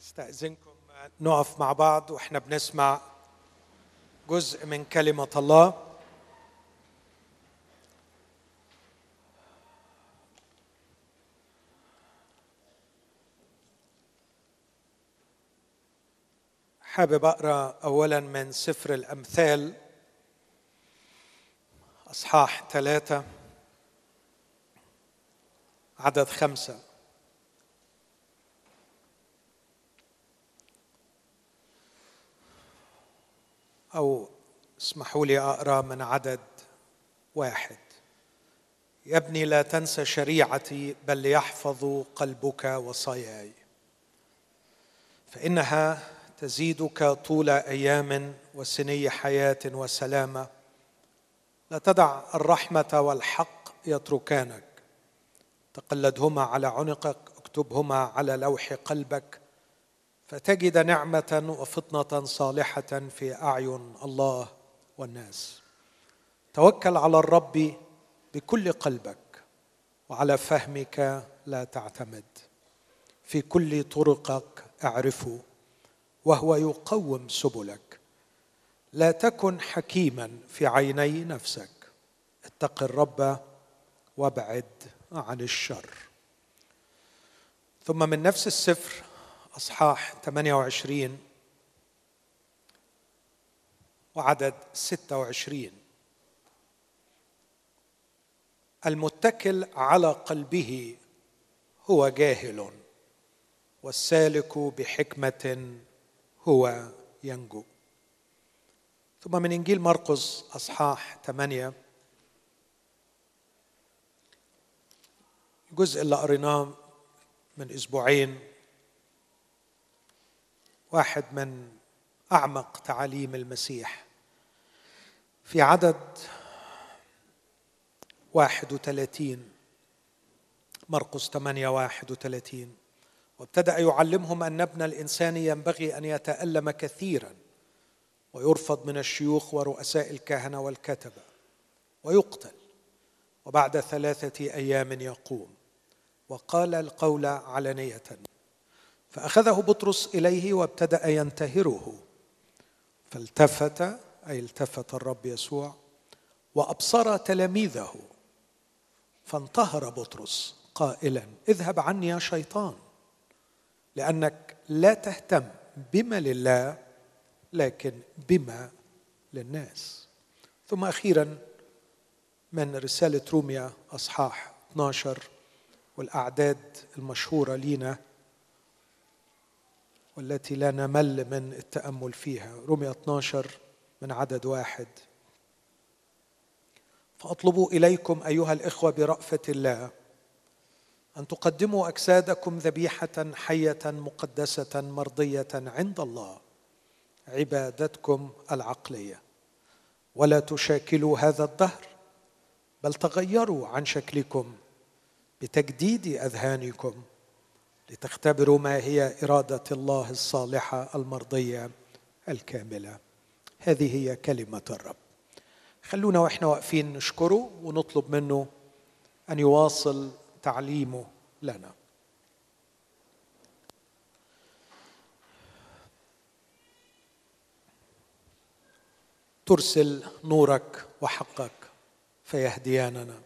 استأذنكم نقف مع بعض وإحنا بنسمع جزء من كلمة الله. حابب أقرأ اولا من سفر الأمثال أصحاح ثلاثة عدد خمسة. أو اسمحوا لي أقرأ من عدد واحد. يا ابني لا تنسى شريعتي بل ليحفظ قلبك وصاياي فإنها تزيدك طول أيام وسني حياة وسلامه لا تدع الرحمة والحق يتركانك. تقلدهما على عنقك اكتبهما على لوح قلبك. فتجد نعمة وفطنة صالحة في أعين الله والناس. توكل على الرب بكل قلبك وعلى فهمك لا تعتمد. في كل طرقك اعرفه وهو يقوم سبلك. لا تكن حكيما في عيني نفسك. اتق الرب وابعد عن الشر. ثم من نفس السفر أصحاح 28 وعدد 26 المتكل على قلبه هو جاهل والسالك بحكمة هو ينجو. ثم من إنجيل مرقس أصحاح 8 الجزء اللي قريناه من أسبوعين واحد من أعمق تعاليم المسيح. في عدد واحد وثلاثين مرقس ثمانية واحد وثلاثين. وابتدأ يعلمهم أن ابن الإنسان ينبغي أن يتألم كثيرا ويرفض من الشيوخ ورؤساء الكهنة والكتبة ويقتل. وبعد ثلاثة أيام يقوم. وقال القول علنية فأخذه بطرس إليه وابتدأ ينتهره. فالتفت أي التفت الرب يسوع وأبصر تلاميذه. فانتهر بطرس قائلا اذهب عني يا شيطان لأنك لا تهتم بما لله لكن بما للناس. ثم أخيرا من رسالة روميا أصحاح 12 والأعداد المشهورة لينا والتي لا نمل من التأمل فيها. رمية 12 من عدد واحد. فأطلبوا إليكم أيها الإخوة برأفة الله أن تقدموا أجسادكم ذبيحة حية مقدسة مرضية عند الله عبادتكم العقلية. ولا تشاكلوا هذا الدهر بل تغيروا عن شكلكم بتجديد أذهانكم. لتختبروا ما هي إرادة الله الصالحة المرضية الكاملة. هذه هي كلمة الرب. خلونا وإحنا واقفين نشكره ونطلب منه أن يواصل تعليمه لنا. ترسل نورك وحقك فيهدياننا.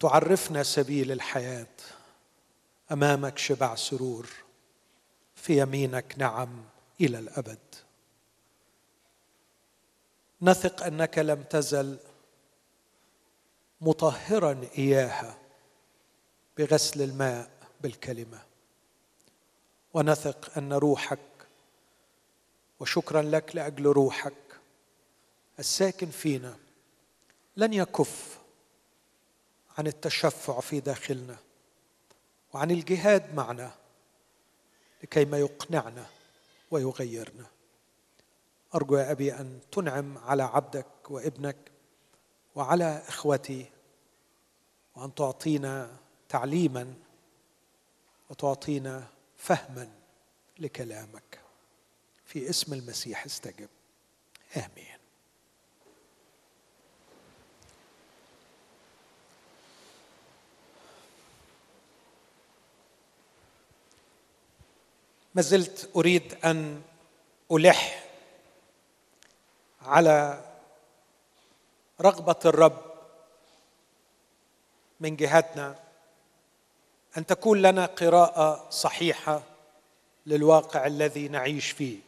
تعرفنا سبيل الحياة. أمامك شبع سرور في يمينك نعم إلى الأبد. نثق أنك لم تزل مطهرا إياها بغسل الماء بالكلمة. ونثق أن روحك وشكرا لك لأجل روحك الساكن فينا لن يكف عن التشفع في داخلنا. وعن الجهاد معنا لكي ما يقنعنا ويغيرنا. أرجو يا أبي أن تنعم على عبدك وابنك وعلى إخوتي وأن تعطينا تعليما وتعطينا فهما لكلامك. في اسم المسيح استجب. آمين. ما زلت أريد أن ألح على رغبة الرب من جهتنا أن تكون لنا قراءة صحيحة للواقع الذي نعيش فيه.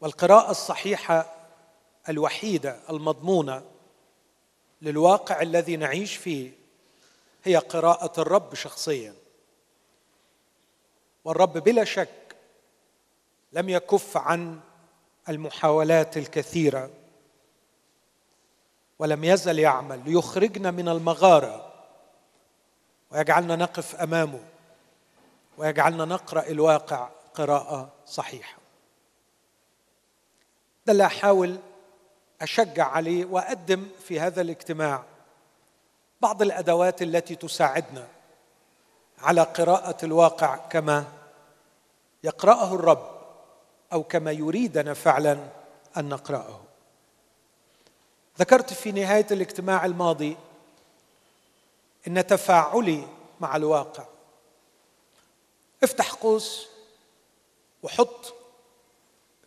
والقراءة الصحيحة الوحيدة المضمونة للواقع الذي نعيش فيه هي قراءة الرب شخصيا. والرب بلا شك لم يكف عن المحاولات الكثيرة ولم يزل يعمل ليخرجنا من المغارة ويجعلنا نقف أمامه ويجعلنا نقرأ الواقع قراءة صحيحة. ده اللي أحاول أشجع عليه وأقدم في هذا الاجتماع بعض الأدوات التي تساعدنا. على قراءة الواقع كما يقرأه الرب أو كما يريدنا فعلا أن نقرأه. ذكرت في نهاية الاجتماع الماضي إن تفاعلي مع الواقع. افتح قوس وحط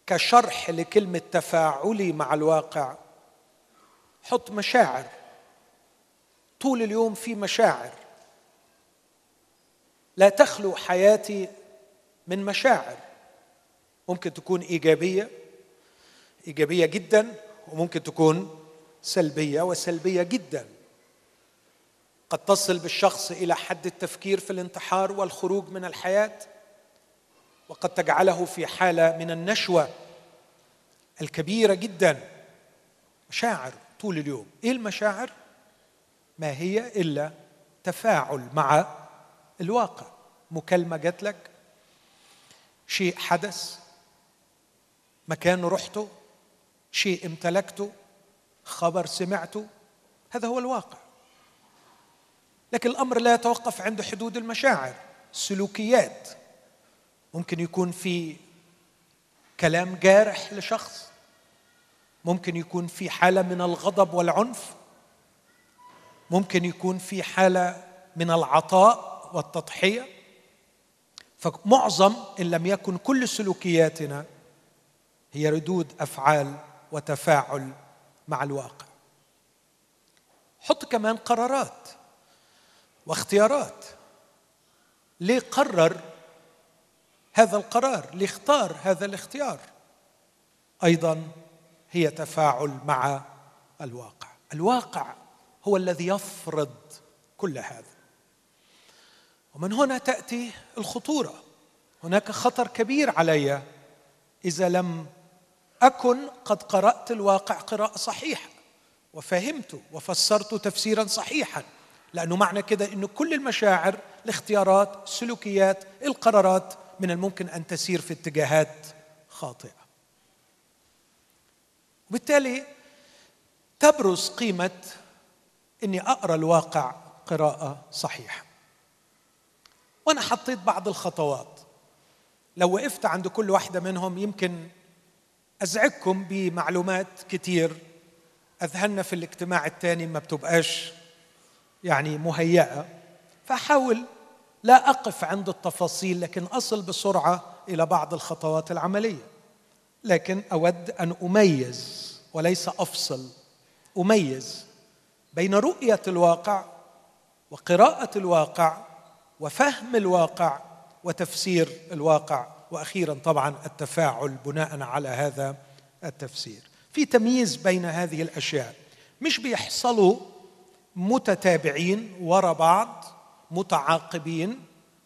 كشرح لكلمة تفاعلي مع الواقع. حط مشاعر. طول اليوم في مشاعر. لا تخلو حياتي من مشاعر. ممكن تكون إيجابية إيجابية جدا وممكن تكون سلبية وسلبية جدا. قد تصل بالشخص إلى حد التفكير في الانتحار والخروج من الحياة وقد تجعله في حالة من النشوة الكبيرة جدا. مشاعر طول اليوم. إيه المشاعر؟ ما هي إلا تفاعل مع الواقع. مكالمة جات لك شيء حدث مكان رحته شيء امتلكته خبر سمعته هذا هو الواقع. لكن الأمر لا يتوقف عند حدود المشاعر سلوكيات. ممكن يكون في كلام جارح لشخص ممكن يكون في حالة من الغضب والعنف ممكن يكون في حالة من العطاء. والتضحية فمعظم إن لم يكن كل سلوكياتنا هي ردود أفعال وتفاعل مع الواقع. حط كمان قرارات واختيارات. ليه قرر هذا القرار؟ ليه اختار هذا الاختيار؟ أيضا هي تفاعل مع الواقع. الواقع هو الذي يفرض كل هذا. ومن هنا تأتي الخطورة. هناك خطر كبير علي إذا لم أكن قد قرأت الواقع قراءة صحيحة وفهمته وفسرته تفسيرا صحيحا لأنه معنى كده إن كل المشاعر الاختيارات السلوكيات القرارات من الممكن أن تسير في اتجاهات خاطئة. وبالتالي تبرز قيمة إني أقرأ الواقع قراءة صحيحة. وأنا حطيت بعض الخطوات. لو وقفت عند كل واحدة منهم يمكن أزعجكم بمعلومات كتير أذهلنا في الاجتماع الثاني ما بتبقاش يعني مهيئة. فاحاول لا أقف عند التفاصيل لكن أصل بسرعة إلى بعض الخطوات العملية. لكن أود أن أميز وليس أفصل أميز بين رؤية الواقع وقراءة الواقع وفهم الواقع وتفسير الواقع وأخيرا طبعا التفاعل بناء على هذا التفسير. في تمييز بين هذه الأشياء. مش بيحصلوا متتابعين وراء بعض متعاقبين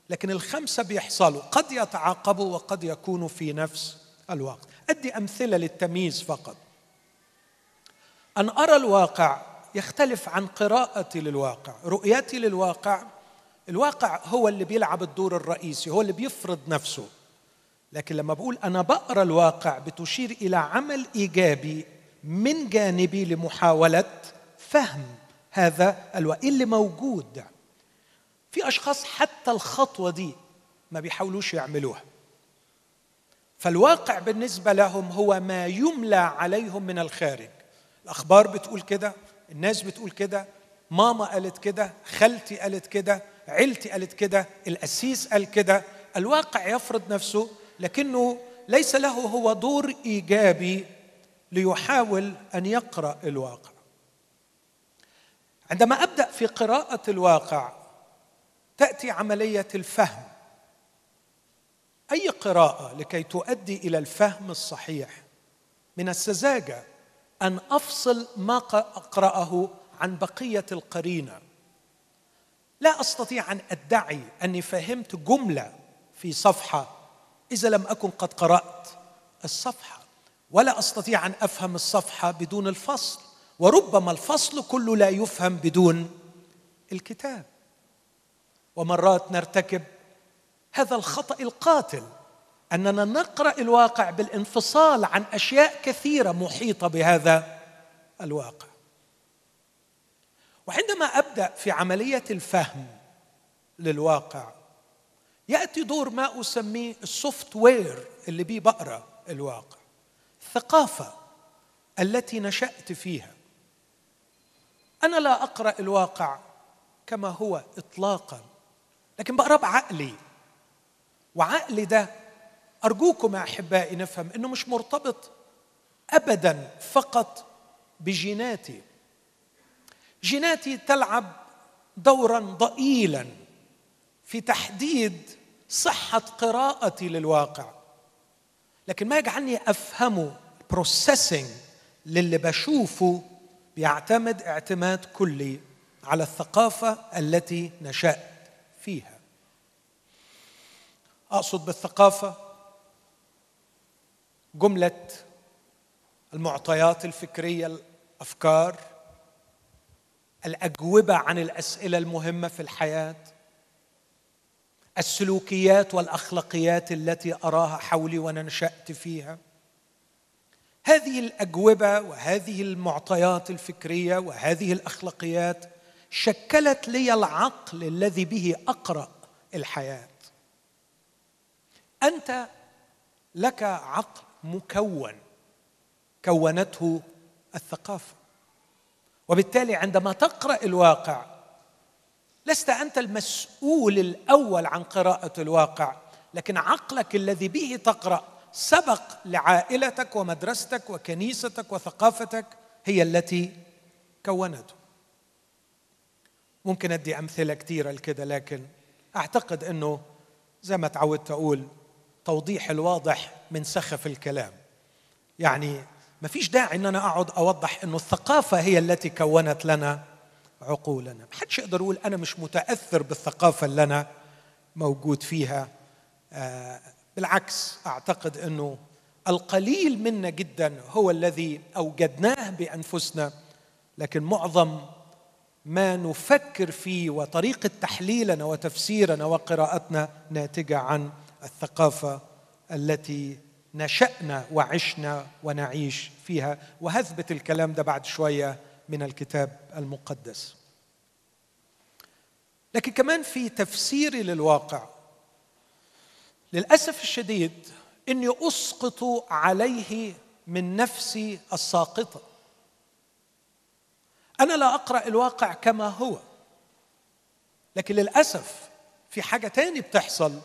لكن الخمسة بيحصلوا. قد يتعاقبوا وقد يكونوا في نفس الوقت. أدي أمثلة للتمييز فقط. أن أرى الواقع يختلف عن قراءتي للواقع رؤيتي للواقع الواقع هو اللي بيلعب الدور الرئيسي هو اللي بيفرض نفسه. لكن لما بقول أنا بقرأ الواقع بتشير إلى عمل إيجابي من جانبي لمحاولة فهم هذا الواقع اللي موجود في أشخاص حتى الخطوة دي ما بيحاولوش يعملوها. فالواقع بالنسبة لهم هو ما يملى عليهم من الخارج. الأخبار بتقول كده الناس بتقول كده ماما قالت كده خالتي قالت كده عيلتي قالت كده القسيس قال كده الواقع يفرض نفسه لكنه ليس له هو دور إيجابي ليحاول أن يقرأ الواقع. عندما أبدأ في قراءة الواقع تأتي عملية الفهم. أي قراءة لكي تؤدي إلى الفهم الصحيح؟ من السذاجة أن أفصل ما اقراه عن بقية القرينة. لا أستطيع أن أدعي أني فهمت جملة في صفحة إذا لم أكن قد قرأت الصفحة ولا أستطيع أن أفهم الصفحة بدون الفصل وربما الفصل كله لا يفهم بدون الكتاب. ومرات نرتكب هذا الخطأ القاتل أننا نقرأ الواقع بالانفصال عن أشياء كثيرة محيطة بهذا الواقع. وعندما أبدأ في عملية الفهم للواقع يأتي دور ما أسميه السوفت وير اللي بيه بقرأ الواقع الثقافة التي نشأت فيها. أنا لا أقرأ الواقع كما هو اطلاقا لكن بقرأ بعقلي. وعقلي ده أرجوكم يا أحبائي نفهم إنه مش مرتبط ابدا فقط بجيناتي جيناتي تلعب دورا ضئيلا في تحديد صحة قراءتي للواقع. لكن ما يجعلني افهمه بروسيسنج للي بشوفه بيعتمد اعتماد كلي على الثقافة التي نشات فيها. أقصد بالثقافة جملة المعطيات الفكرية الأفكار الأجوبة عن الأسئلة المهمة في الحياة السلوكيات والأخلاقيات التي أراها حولي وأنا نشات فيها. هذه الأجوبة وهذه المعطيات الفكرية وهذه الأخلاقيات شكلت لي العقل الذي به أقرأ الحياة. أنت لك عقل مكون كونته الثقافة. وبالتالي عندما تقرأ الواقع لست أنت المسؤول الأول عن قراءة الواقع لكن عقلك الذي به تقرأ سبق لعائلتك ومدرستك وكنيستك وثقافتك هي التي كونته. ممكن أدي أمثلة كثيره لكده لكن أعتقد إنه زي ما تعودت أقول توضيح الواضح من سخف الكلام. يعني ما فيش داعي إن أنا أقعد أوضح إنه الثقافة هي التي كونت لنا عقولنا. ما حدش يقدر يقول أنا مش متأثر بالثقافة اللي أنا موجود فيها. آه بالعكس أعتقد إنه القليل منا جدا هو الذي أوجدناه بأنفسنا لكن معظم ما نفكر فيه وطريقة تحليلنا وتفسيرنا وقراءتنا ناتجة عن الثقافة التي نشأنا وعشنا ونعيش فيها وهثبت الكلام ده بعد شوية من الكتاب المقدس. لكن كمان في تفسيري للواقع للأسف الشديد إني أسقط عليه من نفسي الساقطة. أنا لا أقرأ الواقع كما هو. لكن للأسف في حاجة تاني بتحصل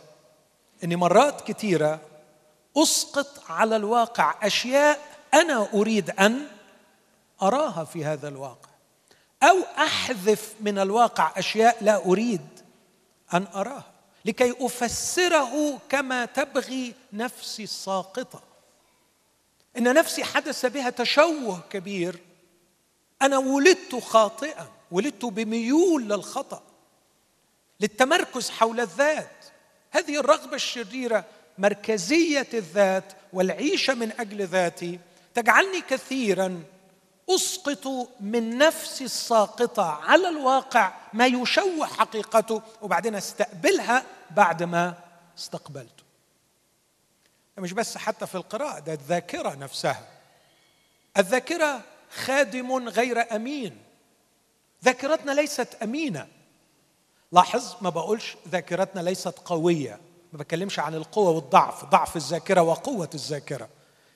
إني مرات كثيره أسقط على الواقع أشياء أنا أريد أن أراها في هذا الواقع. أو أحذف من الواقع أشياء لا أريد أن أراها. لكي أفسره كما تبغي نفسي الساقطة. إن نفسي حدث بها تشوه كبير. أنا ولدت خاطئا. ولدت بميول للخطأ. للتمركز حول الذات. هذه الرغبة الشريرة مركزية الذات والعيشة من أجل ذاتي. تجعلني كثيرا أسقط من نفسي الساقطة على الواقع ما يشوه حقيقته وبعدين أستقبلها بعد ما استقبلته. مش بس حتى في القراءة ده الذاكرة نفسها. الذاكرة خادم غير أمين. ذاكرتنا ليست أمينة. لاحظ ما بقولش ذاكرتنا ليست قوية. ما بتكلمش عن القوة والضعف ضعف الذاكرة وقوة الذاكرة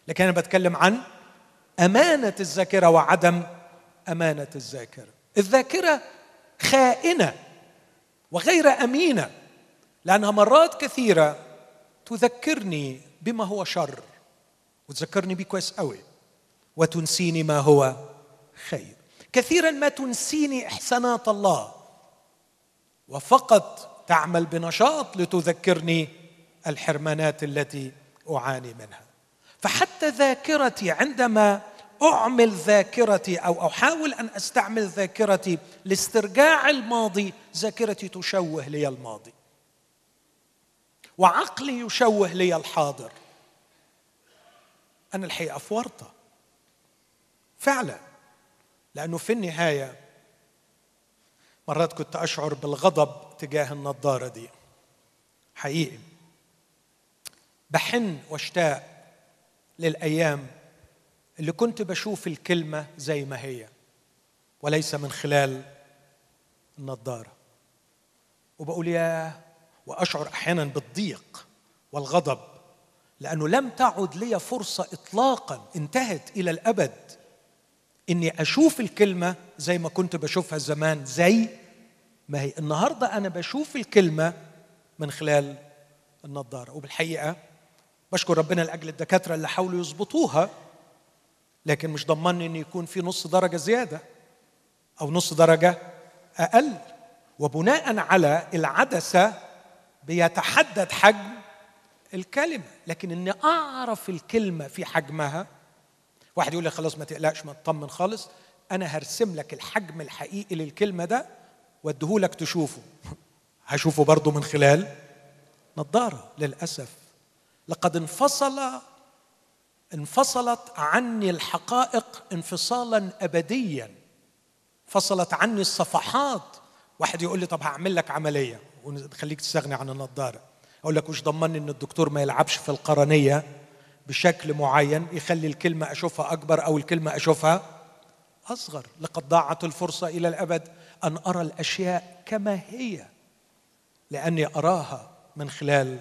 لكن أنا بتكلم عن أمانة الذاكرة وعدم أمانة الذاكرة. الذاكرة خائنة وغير أمينة لأنها مرات كثيرة تذكرني بما هو شر وتذكرني بيه كويس قوي وتنسيني ما هو خير. كثيرا ما تنسيني إحسانات الله وفقط تعمل بنشاط لتذكرني الحرمانات التي أعاني منها. فحتى ذاكرتي عندما أعمل ذاكرتي أو أحاول أن أستعمل ذاكرتي لاسترجاع الماضي ذاكرتي تشوه لي الماضي. وعقلي يشوه لي الحاضر. أنا الحقيقة في ورطه فعلا. لأنه في النهاية مرات كنت أشعر بالغضب تجاه النظاره دي. حقيقي. بحن واشتاق للأيام اللي كنت بشوف الكلمة زي ما هي وليس من خلال النظاره وبقول يا وأشعر أحيانا بالضيق والغضب لأنه لم تعد لي فرصة اطلاقا انتهت إلى الأبد. إني أشوف الكلمة زي ما كنت بشوفها زمان زي ما هي. النهارده أنا بشوف الكلمة من خلال النظارة. وبالحقيقة بشكر ربنا لأجل الدكاترة اللي حاولوا يظبطوها لكن مش ضمني إن يكون في نص درجة زيادة أو نص درجة أقل. وبناء على العدسة بيتحدد حجم الكلمة. لكن إني أعرف الكلمة في حجمها واحد يقول لي خلاص ما تقلقش ما تطمن خالص أنا هرسم لك الحجم الحقيقي للكلمة ده واديهولك تشوفه. هشوفه برضه من خلال نظارة للأسف. لقد انفصل انفصلت عني الحقائق انفصالا ابديا. فصلت عني الصفحات. واحد يقول لي طب هعمل لك عملية. ونخليك تستغني عن النظارة. أقول لك وش ضمني إن الدكتور ما يلعبش في القرنية؟ بشكل معين يخلي الكلمة أشوفها أكبر أو الكلمة أشوفها أصغر. لقد ضاعت الفرصة إلى الأبد أن أرى الأشياء كما هي لأني أراها من خلال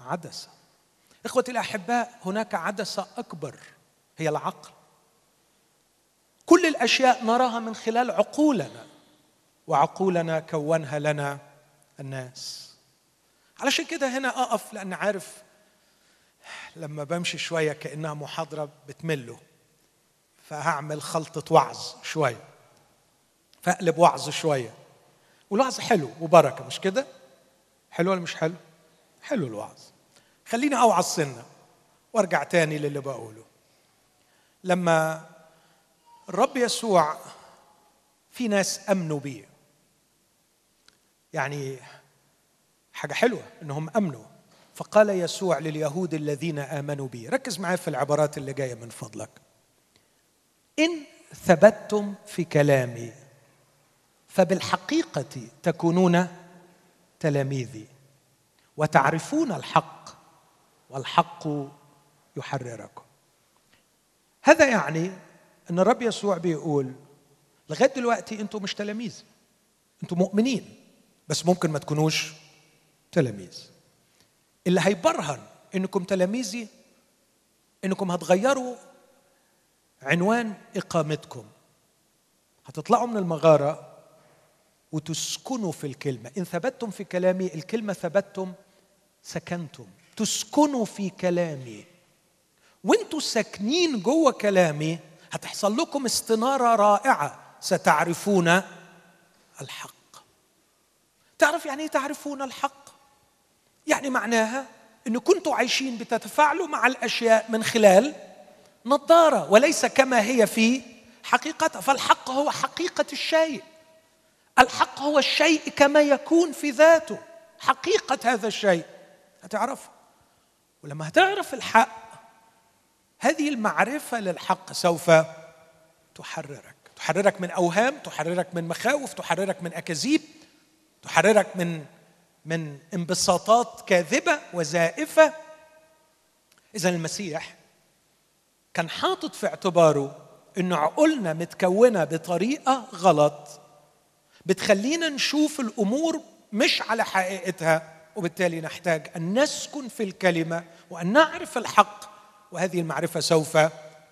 عدسة. إخوتي الأحباء هناك عدسة أكبر هي العقل. كل الأشياء نراها من خلال عقولنا وعقولنا كونها لنا الناس. علشان كده هنا أقف لأن عارف لما بمشي شوية كأنها محاضرة بتمله فهعمل خلطة وعظ شوية فأقلب وعظ شوية. والوعظ حلو وبركة مش كده؟ حلو ولا مش حلو؟ حلو الوعظ. خليني أوعظ سنة وأرجع تاني للي بقوله. لما الرب يسوع في ناس أمنوا بيه يعني حاجة حلوة إنهم أمنوا. فقال يسوع لليهود الذين آمنوا بي ركز معي في العبارات اللي جاية من فضلك. إن ثبتتم في كلامي فبالحقيقة تكونون تلاميذي وتعرفون الحق والحق يحرركم. هذا يعني إن الرب يسوع بيقول لغاية دلوقتي أنتم مش تلاميذ أنتم مؤمنين بس ممكن ما تكونوش تلاميذ. اللي هيبرهن إنكم تلاميذي إنكم هتغيروا عنوان إقامتكم. هتطلعوا من المغارة وتسكنوا في الكلمة. إن ثبتتم في كلامي الكلمة ثبتتم سكنتم. تسكنوا في كلامي. وانتوا ساكنين جوه كلامي هتحصل لكم استنارة رائعة. ستعرفون الحق. تعرف يعني إيه تعرفون الحق؟ يعني معناها ان كنتوا عايشين بتتفاعلوا مع الأشياء من خلال نظارة وليس كما هي في حقيقتها. فالحق هو حقيقة الشيء. الحق هو الشيء كما يكون في ذاته. حقيقة هذا الشيء. هتعرفه ولما هتعرف الحق هذه المعرفة للحق سوف تحررك. تحررك من أوهام تحررك من مخاوف تحررك من أكاذيب تحررك من من انبساطات كاذبة وزائفة. إذا المسيح كان حاطط في اعتباره ان عقولنا متكونة بطريقة غلط بتخلينا نشوف الأمور مش على حقيقتها وبالتالي نحتاج أن نسكن في الكلمة وأن نعرف الحق وهذه المعرفة سوف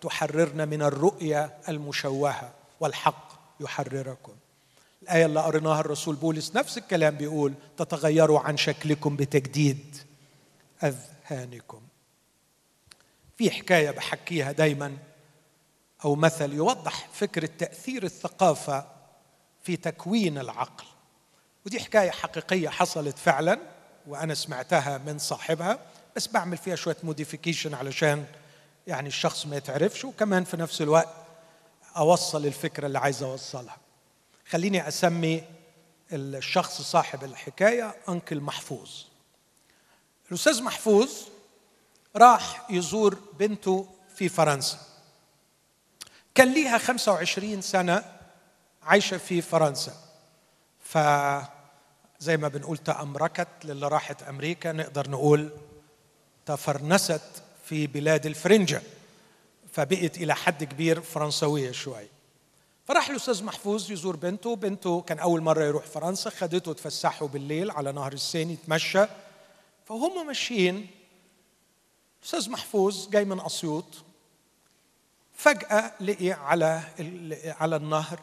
تحررنا من الرؤية المشوهة والحق يحرركم. الآية اللي قريناها الرسول بولس نفس الكلام بيقول تتغيروا عن شكلكم بتجديد أذهانكم. في حكاية بحكيها دايما أو مثل يوضح فكرة تأثير الثقافة في تكوين العقل. ودي حكاية حقيقية حصلت فعلا وأنا سمعتها من صاحبها بس بعمل فيها شوية موديفيكيشن علشان يعني الشخص ما يتعرفش وكمان في نفس الوقت أوصل الفكرة اللي عايز أوصلها. خليني أسمي الشخص صاحب الحكاية أنكل محفوظ. الأستاذ محفوظ راح يزور بنته في فرنسا. كان ليها 25 سنة عايشة في فرنسا. ف زي ما بنقول تأمركت للي راحت أمريكا نقدر نقول تفرنست في بلاد الفرنجة. فبقت إلى حد كبير فرنسوية شوي. فراح الأستاذ محفوظ يزور بنته. بنته كان أول مرة يروح فرنسا. خدته تفسحوا بالليل على نهر السين يتمشى. فهم ماشيين. أستاذ محفوظ جاي من أسيوط. فجأة لقي على على النهر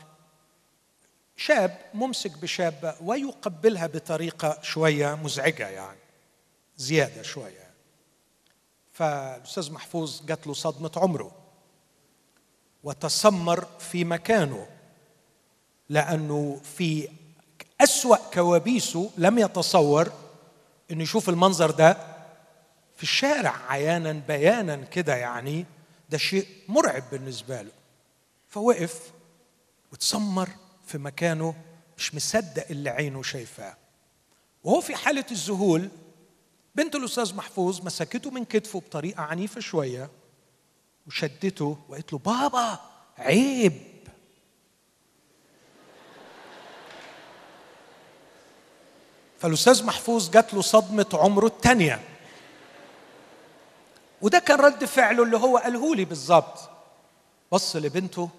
شاب ممسك بشابة ويقبلها بطريقة شوية مزعجة يعني. زيادة شوية. فالأستاذ محفوظ جات له صدمة عمره. وتسمر في مكانه لأنه في أسوأ كوابيسه لم يتصور أنه يشوف المنظر ده في الشارع عيانا بيانا كده يعني ده شيء مرعب بالنسبة له. فوقف وتسمر في مكانه مش مصدق اللي عينه شايفاه. وهو في حالة الذهول بنت الأستاذ محفوظ مسكته من كتفه بطريقة عنيفة شوية. وشدته وقالت له بابا عيب. فالأستاذ محفوظ جات له صدمة عمره الثانية وده كان رد فعله اللي هو قاله لي بالظبط. بص لبنته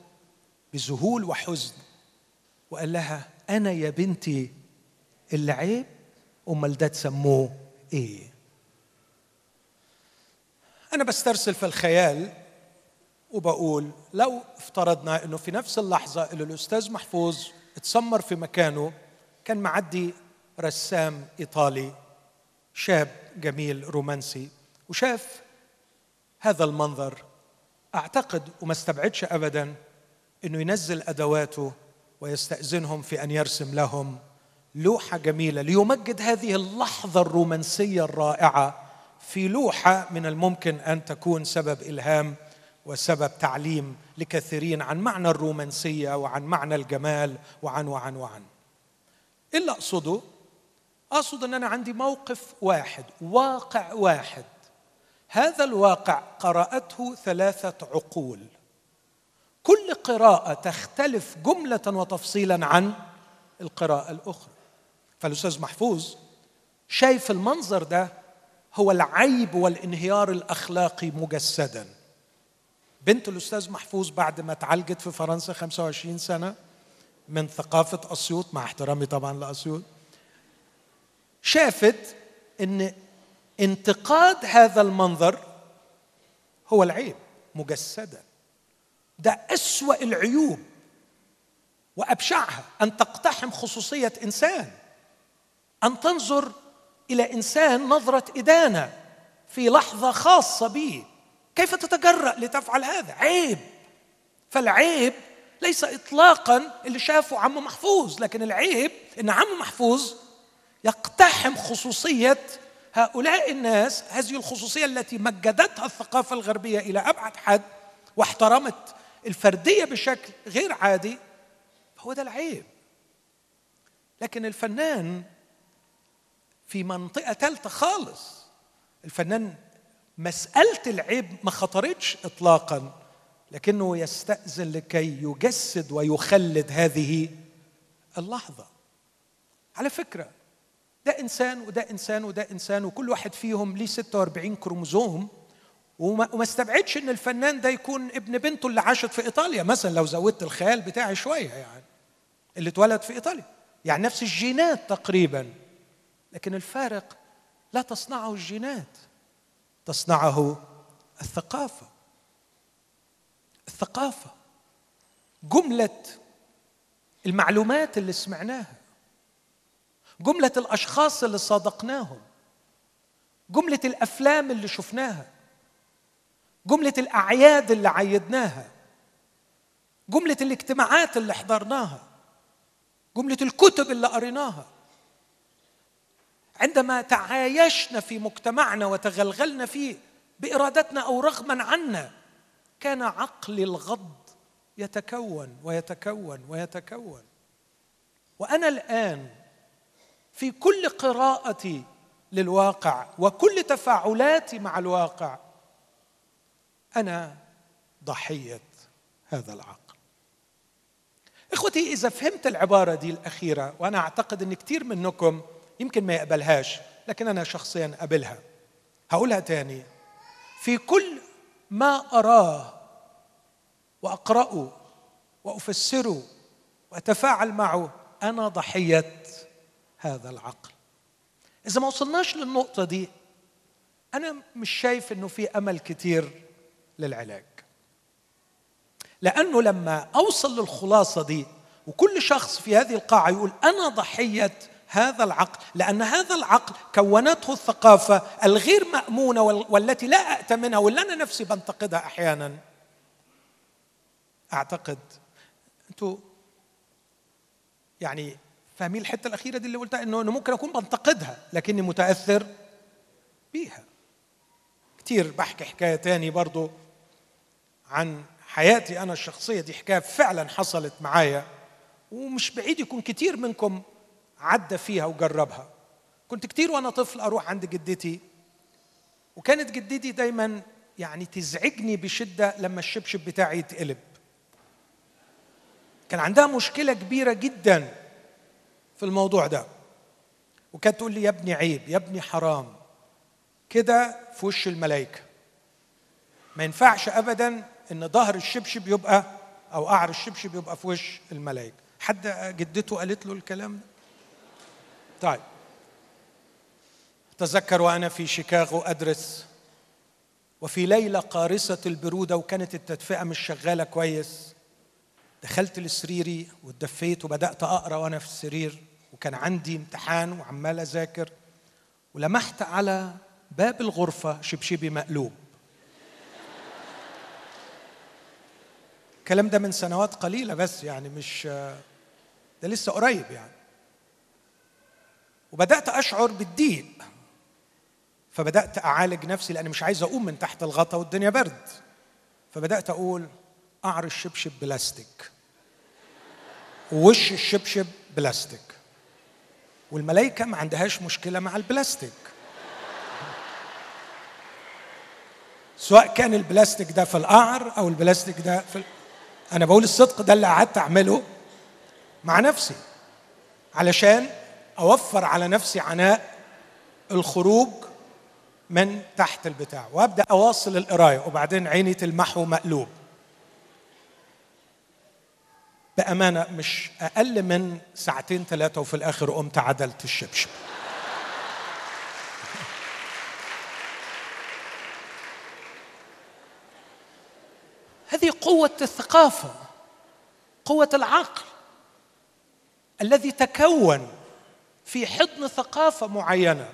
بذهول وحزن وقال لها أنا يا بنتي اللي عيب أمال ده تسموه إيه؟ أنا بسترسل في الخيال وبقول لو افترضنا إنه في نفس اللحظة اللي الأستاذ محفوظ اتسمر في مكانه كان معدي رسام إيطالي شاب جميل رومانسي وشاف هذا المنظر. أعتقد وما استبعدش ابدا إنه ينزل أدواته ويستأذنهم في أن يرسم لهم لوحة جميلة ليمجد هذه اللحظة الرومانسية الرائعة في لوحة من الممكن أن تكون سبب إلهام وسبب تعليم لكثيرين عن معنى الرومانسية وعن معنى الجمال وعن وعن وعن. إيه اللي أقصده أقصد أن أنا عندي موقف واحد واقع واحد. هذا الواقع قرأته ثلاثة عقول. كل قراءة تختلف جملة وتفصيلا عن القراءة الأخرى. فالأستاذ محفوظ شايف المنظر ده هو العيب والانهيار الأخلاقي مجسدا. بنت الأستاذ محفوظ بعد ما اتعالجت في فرنسا 25 سنة من ثقافة أسيوط مع احترامي طبعا لأسيوط شافت إن انتقاد هذا المنظر هو العيب مجسدا. ده أسوأ العيوب وأبشعها أن تقتحم خصوصية إنسان أن تنظر إلى إنسان نظرة إدانة في لحظة خاصة به. كيف تتجرأ لتفعل هذا؟ عيب. فالعيب ليس اطلاقا اللي شافه عم محفوظ لكن العيب إن عم محفوظ يقتحم خصوصية هؤلاء الناس هذه الخصوصية التي مجدتها الثقافة الغربية إلى أبعد حد واحترمت الفردية بشكل غير عادي. هو ده العيب. لكن الفنان في منطقة ثالثه خالص. الفنان مسألة العيب ما خطرتش إطلاقا لكنه يستأذن لكي يجسد ويخلد هذه اللحظة. على فكرة ده إنسان وده إنسان وده إنسان وكل واحد فيهم ليه 46 كروموزوم وما, وما استبعدش إن الفنان ده يكون ابن بنته اللي عاشت في إيطاليا مثلا لو زودت الخيال بتاعي شوية يعني اللي اتولد في إيطاليا. يعني نفس الجينات تقريبا لكن الفارق لا تصنعه الجينات. تصنعه الثقافة. الثقافة جملة المعلومات اللي سمعناها جملة الأشخاص اللي صادقناهم جملة الأفلام اللي شفناها جملة الأعياد اللي عيدناها جملة الاجتماعات اللي حضرناها جملة الكتب اللي قريناها. عندما تعايشنا في مجتمعنا وتغلغلنا فيه بإرادتنا أو رغما عنا كان عقل الغض يتكون ويتكون ويتكون. وأنا الآن في كل قراءتي للواقع وكل تفاعلاتي مع الواقع أنا ضحية هذا العقل. إخوتي إذا فهمت العبارة دي الأخيرة وأنا أعتقد إن كثير منكم يمكن ما يقبلهاش لكن أنا شخصيا قبلها هقولها تاني. في كل ما أراه وأقرأه وأفسره وأتفاعل معه أنا ضحية هذا العقل. إذا ما وصلناش للنقطة دي أنا مش شايف إنه في أمل كتير للعلاج. لأنه لما أوصل للخلاصة دي وكل شخص في هذه القاعة يقول أنا ضحية هذا العقل لأن هذا العقل كونته الثقافة الغير مأمونة والتي لا اتمنها واللي أنا نفسي بنتقدها أحيانا. أعتقد أنتوا يعني فاهمين الحتة الأخيرة دي اللي قلتها؟ إنه ممكن أكون بنتقدها لكني متأثر بيها. كتير بحكي حكاية تاني برضو عن حياتي أنا الشخصية دي حكاية فعلا حصلت معايا ومش بعيد يكون كتير منكم عدى فيها وجربها. كنت كتير وأنا طفل أروح عند جدتي وكانت جدتي دايما يعني تزعجني بشدة لما الشبشب بتاعي يتقلب. كان عندها مشكلة كبيرة جدا في الموضوع ده. وكانت تقول لي يا ابني عيب يا ابني حرام. كده في وش الملائكه ما ينفعش ابدا إن ظهر الشبشب يبقى أو قعر الشبشب يبقى في وش الملائكه حد جدته قالت له الكلام ده؟ طيب. تذكر وأنا في شيكاغو أدرس وفي ليلة قارصة البرودة وكانت التدفئة مش شغالة كويس. دخلت لسريري واتدفيت وبدأت أقرأ وأنا في السرير وكان عندي امتحان وعمال أذاكر. ولمحت على باب الغرفة شبشبي مقلوب. الكلام ده من سنوات قليلة بس يعني مش ده لسه قريب يعني. وبدأت أشعر بالضيق فبدأت أعالج نفسي لأني مش عايز أقوم من تحت الغطا والدنيا برد. فبدأت أقول قعر الشبشب بلاستيك. ووش الشبشب بلاستيك. والملائكه ما عندهاش مشكلة مع البلاستيك. سواء كان البلاستيك ده في القعر أو البلاستيك ده في أنا بقول الصدق ده اللي قعدت أعمله مع نفسي. علشان أوفر على نفسي عناء الخروج من تحت البتاع. وأبدأ أواصل القراية وبعدين عيني تلمحه مقلوب بأمانة مش أقل من ساعتين ثلاثة وفي الآخر قمت عدلت الشبشب. هذه قوة الثقافة قوة العقل الذي تكون في حضن ثقافة معينة.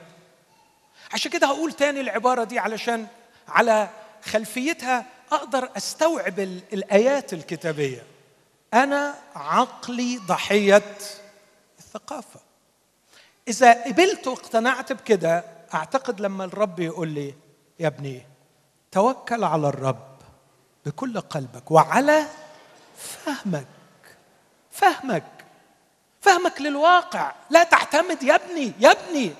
عشان كده هقول تاني العبارة دي علشان على خلفيتها أقدر أستوعب الآيات الكتابية. أنا عقلي ضحية الثقافة. إذا قبلت واقتنعت بكده أعتقد لما الرب يقول لي يا ابني توكل على الرب بكل قلبك وعلى فهمك فهمك. فهمك للواقع. لا تعتمد يا ابني يا ابني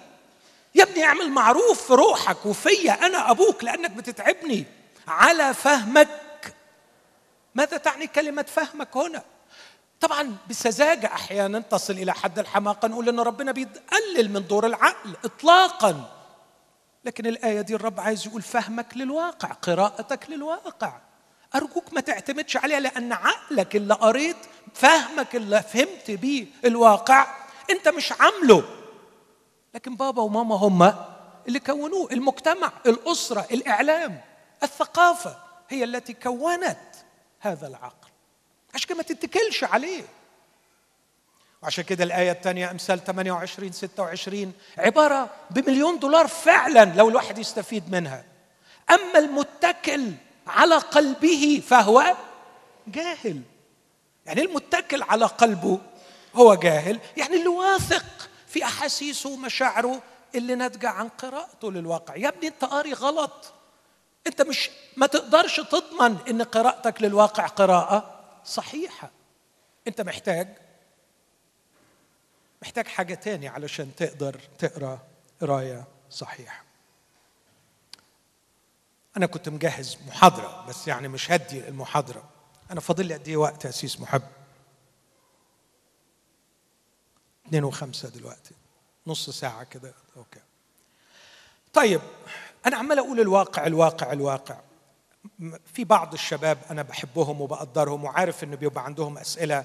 يا ابني اعمل معروف في روحك وفيا أنا أبوك لأنك بتتعبني. على فهمك. ماذا تعني كلمة فهمك هنا؟ طبعا بسذاجة أحيانا تصل إلى حد الحماقة. نقول إن ربنا بيقلل من دور العقل اطلاقا. لكن الآية دي الرب عايز يقول فهمك للواقع قراءتك للواقع. أرجوك ما تعتمدش عليها لأن عقلك اللي قريت فهمك اللي فهمت بيه الواقع أنت مش عامله. لكن بابا وماما هم اللي كونوه المجتمع الأسرة الإعلام الثقافة هي التي كونت هذا العقل. عشان كده ما تتكلش عليه. عشان كده الآية الثانية أمثال 28 26 عبارة بمليون دولار فعلا لو الواحد يستفيد منها. أما المتكل على قلبه فهو جاهل. يعني المتكل على قلبه هو جاهل. يعني اللي واثق في أحاسيسه ومشاعره اللي ناتجة عن قراءته للواقع. يا ابني أنت قاري غلط. أنت مش ما تقدرش تضمن أن قراءتك للواقع قراءة صحيحة. أنت محتاج محتاج حاجة تاني علشان تقدر تقرأ قراية صحيحة. أنا كنت مجهز محاضرة بس يعني مش هدي المحاضرة. أنا فاضل لي قد إيه وقت يا أسيس محب؟ اثنين وخمسة دلوقتي. نص ساعة كده. أوكي. طيب أنا عمال أقول الواقع الواقع الواقع. في بعض الشباب أنا بحبهم وبقدرهم وعارف إنه بيبقى عندهم أسئلة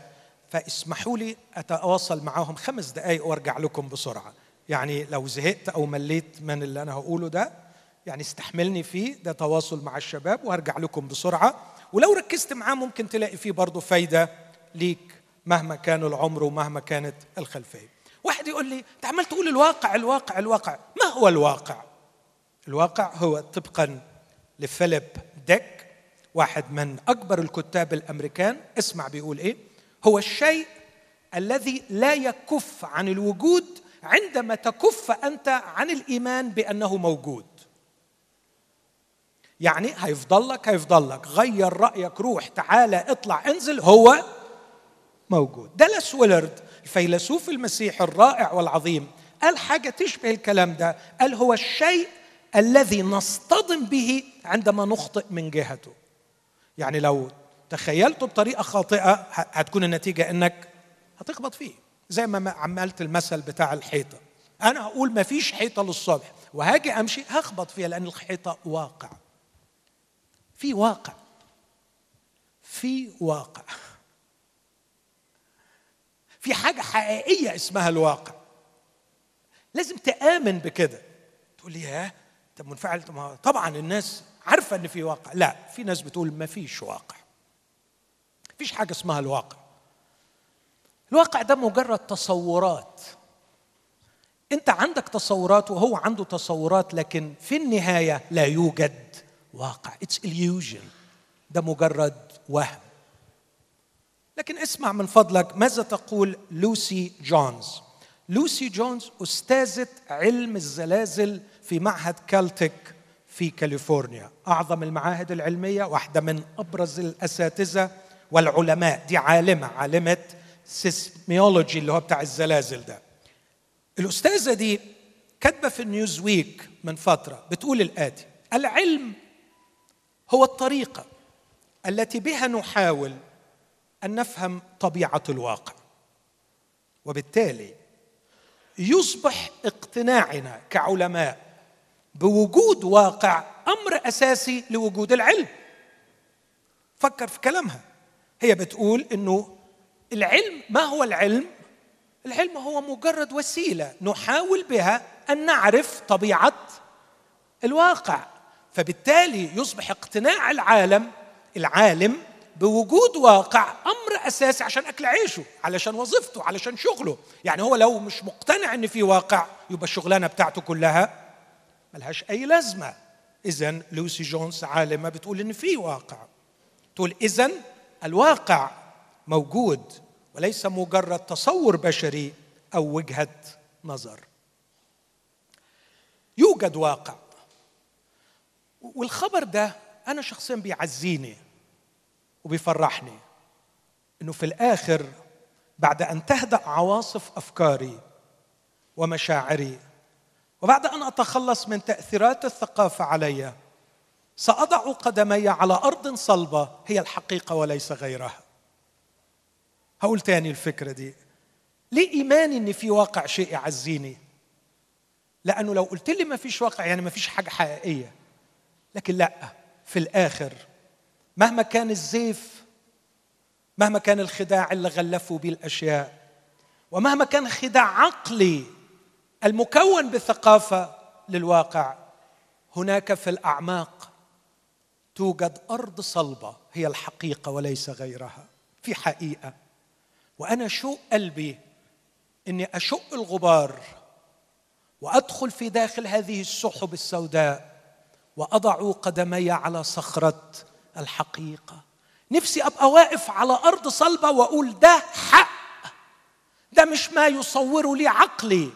فاسمحوا لي أتواصل معاهم خمس دقائق وأرجع لكم بسرعة. يعني لو زهقت أو مليت من اللي أنا هقوله ده يعني استحملني فيه ده تواصل مع الشباب وهرجع لكم بسرعة. ولو ركزت معاه ممكن تلاقي فيه برضه فايدة ليك مهما كان العمر ومهما كانت الخلفية. واحد يقول لي أنت عمال تقول الواقع الواقع الواقع. ما هو الواقع؟ الواقع هو طبقا لفيليب ديك واحد من أكبر الكتاب الأمريكان. اسمع بيقول إيه. هو الشيء الذي لا يكف عن الوجود عندما تكف أنت عن الإيمان بأنه موجود. يعني هيفضل لك هيفضل لك غير رأيك روح تعالى اطلع انزل هو موجود. دالاس ويلرد الفيلسوف المسيحي الرائع والعظيم قال حاجة تشبه الكلام ده. قال هو الشيء الذي نصطدم به عندما نخطئ من جهته. يعني لو تخيلته بطريقة خاطئة هتكون النتيجة إنك هتخبط فيه زي ما عملت المثل بتاع الحيطة. أنا هقول ما فيش حيطة للصبح وهاجي أمشي هخبط فيها لأن الحيطة واقع. في واقع. في واقع. في حاجة حقيقية اسمها الواقع. لازم تآمن بكده. تقول لي ياه انت منفعل طبعا الناس عارفة إن في واقع. لا في ناس بتقول ما فيش واقع. فيش حاجة اسمها الواقع. الواقع ده مجرد تصورات. انت عندك تصورات وهو عنده تصورات لكن في النهاية لا يوجد واقع. اتس illusion. ده مجرد وهم. لكن اسمع من فضلك ماذا تقول لوسي جونز؟ لوسي جونز أستاذة علم الزلازل في معهد كالتك في كاليفورنيا. أعظم المعاهد العلمية واحدة من أبرز الأساتذة والعلماء. دي عالمة عالمة seismology اللي هو بتاع الزلازل ده. الأستاذة دي كاتبة في ال Newsweek من فترة بتقول الآتي العلم هو الطريقة التي بها نحاول أن نفهم طبيعة الواقع. وبالتالي يصبح اقتناعنا كعلماء بوجود واقع أمر أساسي لوجود العلم. فكر في كلامها. هي بتقول إنه العلم ما هو العلم؟ العلم هو مجرد وسيلة نحاول بها أن نعرف طبيعة الواقع. فبالتالي يصبح اقتناع العالم العالم بوجود واقع أمر أساسي عشان أكل عيشه علشان وظيفته علشان شغله. يعني هو لو مش مقتنع إن في واقع يبقى الشغلانة بتاعته كلها ملهاش أي لازمة. اذا لوسي جونز عالمة بتقول إن في واقع. تقول اذا الواقع موجود وليس مجرد تصور بشري أو وجهة نظر. يوجد واقع. والخبر ده أنا شخصيا بيعزيني وبيفرحني إنه في الآخر بعد أن تهدأ عواصف أفكاري ومشاعري وبعد أن أتخلص من تأثيرات الثقافة علي سأضع قدمي على أرض صلبة هي الحقيقة وليس غيرها. هقول تاني الفكرة دي. ليه إيماني ان في واقع شيء يعزيني؟ لأنه لو قلت لي ما فيش واقع يعني ما فيش حاجة حقيقية. لكن لا في الآخر مهما كان الزيف مهما كان الخداع اللي غلفوا به الاشياء ومهما كان خداع عقلي المكون بثقافة للواقع هناك في الأعماق توجد أرض صلبة هي الحقيقة وليس غيرها في حقيقة. وأنا شوق قلبي إني أشق الغبار وأدخل في داخل هذه السحب السوداء واضع قدمي على صخرة الحقيقة. نفسي أبقى واقف على أرض صلبة وأقول ده حق. ده مش ما يصوره لي عقلي.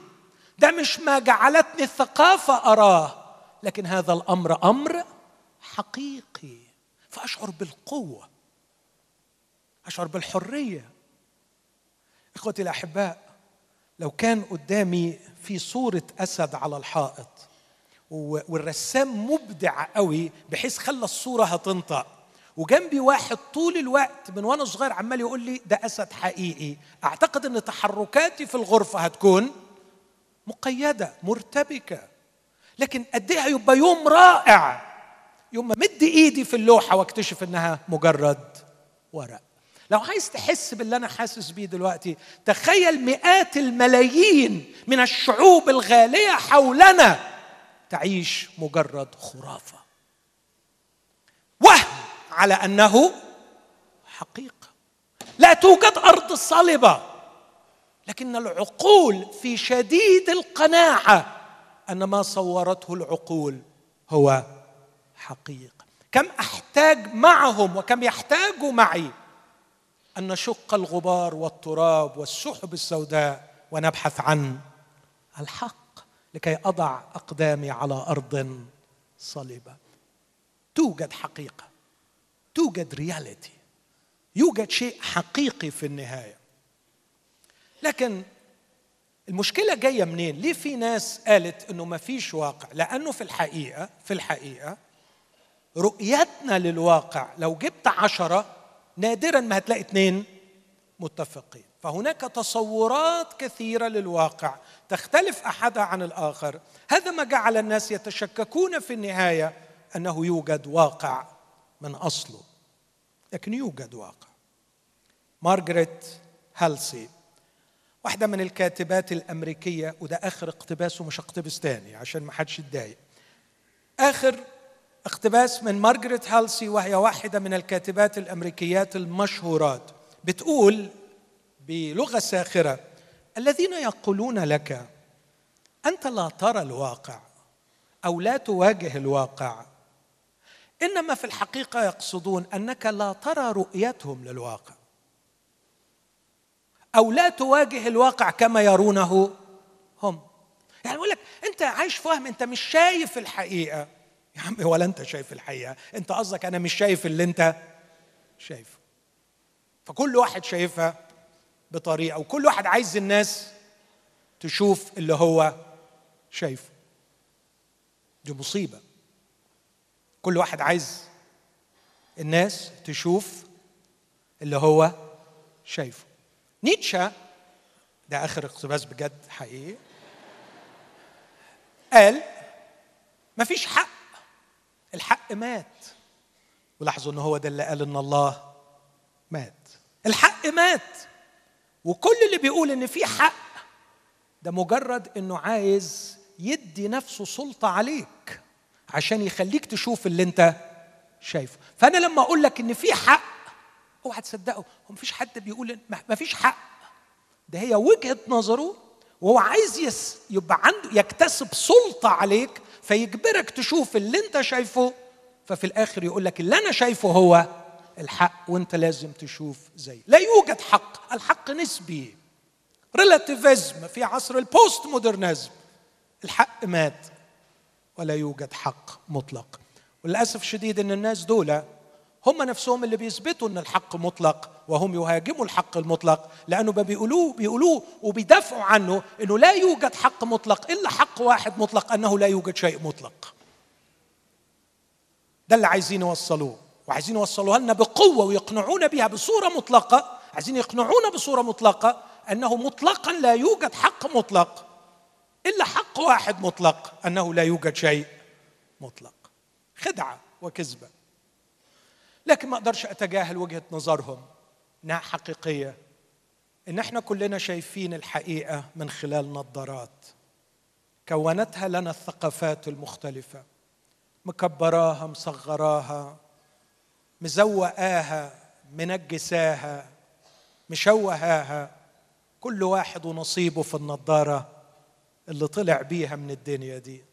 ده مش ما جعلتني الثقافة أراه. لكن هذا الأمر أمر حقيقي. فأشعر بالقوة. أشعر بالحرية. إخوتي الأحباء لو كان قدامي في صورة أسد على الحائط والرسام مبدع قوي بحيث خلى الصورة هتنطق. وجنبي واحد طول الوقت من وأنا صغير عمال يقول لي ده أسد حقيقي. أعتقد إن تحركاتي في الغرفة هتكون مقيدة مرتبكة. لكن قد إيه هيبقى يوم رائع. يوم ما مد إيدي في اللوحة واكتشف إنها مجرد ورق. لو عايز تحس باللي أنا حاسس بيه دلوقتي تخيل مئات الملايين من الشعوب الغالية حولنا. تعيش مجرد خرافة. وهم على أنه حقيقة. لا توجد أرض صلبة. لكن العقول في شديد القناعة أن ما صورته العقول هو حقيقة. كم أحتاج معهم وكم يحتاجوا معي أن نشق الغبار والتراب والسحب السوداء ونبحث عن الحق. لكي أضع أقدامي على أرض صلبه توجد حقيقة. توجد رياليتي يوجد شيء حقيقي في النهاية. لكن المشكلة جاية منين؟ ليه في ناس قالت إنه ما فيش واقع؟ لأنه في الحقيقة في الحقيقة رؤيتنا للواقع لو جبت عشرة نادرا ما هتلاقي اثنين متفقين. فهناك تصورات كثيرة للواقع تختلف أحدها عن الآخر. هذا ما جعل الناس يتشككون في النهاية أنه يوجد واقع من أصله لكن يوجد واقع. مارغريت هالسي واحدة من الكاتبات الأمريكية وده آخر اقتباس ومش اقتبس تاني عشان ما حدش يتضايق. آخر اقتباس من مارغريت هالسي وهي واحدة من الكاتبات الأمريكيات المشهورات. بتقول بلغة ساخرة الذين يقولون لك أنت لا ترى الواقع أو لا تواجه الواقع. إنما في الحقيقة يقصدون أنك لا ترى رؤيتهم للواقع أو لا تواجه الواقع كما يرونه هم. يعني يقول لك أنت عايش وهم أنت مش شايف الحقيقة. يا عم ولا أنت شايف الحقيقة أنت قصدك أنا مش شايف اللي أنت شايفه. فكل واحد شايفها بطريقة وكل واحد عايز الناس تشوف اللي هو شايفه. دي مصيبة. كل واحد عايز الناس تشوف اللي هو شايفه. نيتشه ده آخر اقتباس بجد حقيقي. قال مفيش حق الحق مات. ولاحظوا إن هو ده اللي قال إن الله مات. الحق مات. وكل اللي بيقول إن في حق ده مجرد إنه عايز يدي نفسه سلطة عليك عشان يخليك تشوف اللي أنت شايفه. فأنا لما أقول لك إن في حق أوعى تصدقه هو مفيش حد بيقول مفيش حق. ده هي وجهة نظره وهو عايز يس يبقى عنده يكتسب سلطة عليك فيجبرك تشوف اللي أنت شايفه ففي الآخر يقول لك اللي أنا شايفه هو الحق وأنت لازم تشوف زي لا يوجد حق. نسبي. relativism في عصر ال postmodernism الحق مات ولا يوجد حق مطلق. وللأسف الشديد إن الناس دول هم نفسهم اللي بيثبتوا إن الحق مطلق وهم يهاجموا الحق المطلق لأنه بيقولوه بيقولوه وبيدافعوا عنه إنه لا يوجد حق مطلق إلا حق واحد مطلق أنه لا يوجد شيء مطلق. ده اللي عايزين يوصلوه. وعايزين يوصلوها لنا بقوة ويقنعونا بها بصورة مطلقة. عايزين يقنعونا بصورة مطلقة أنه مطلقا لا يوجد حق مطلق إلا حق واحد مطلق أنه لا يوجد شيء مطلق. خدعة وكذبة. لكن ما أقدرش أتجاهل وجهة نظرهم إنها حقيقية إن إحنا كلنا شايفين الحقيقة من خلال نظارات كونتها لنا الثقافات المختلفة مكبراها مصغراها مزوقاها منجساها مشوهاها كل واحد ونصيبه في النضارة اللي طلع بيها من الدنيا دي.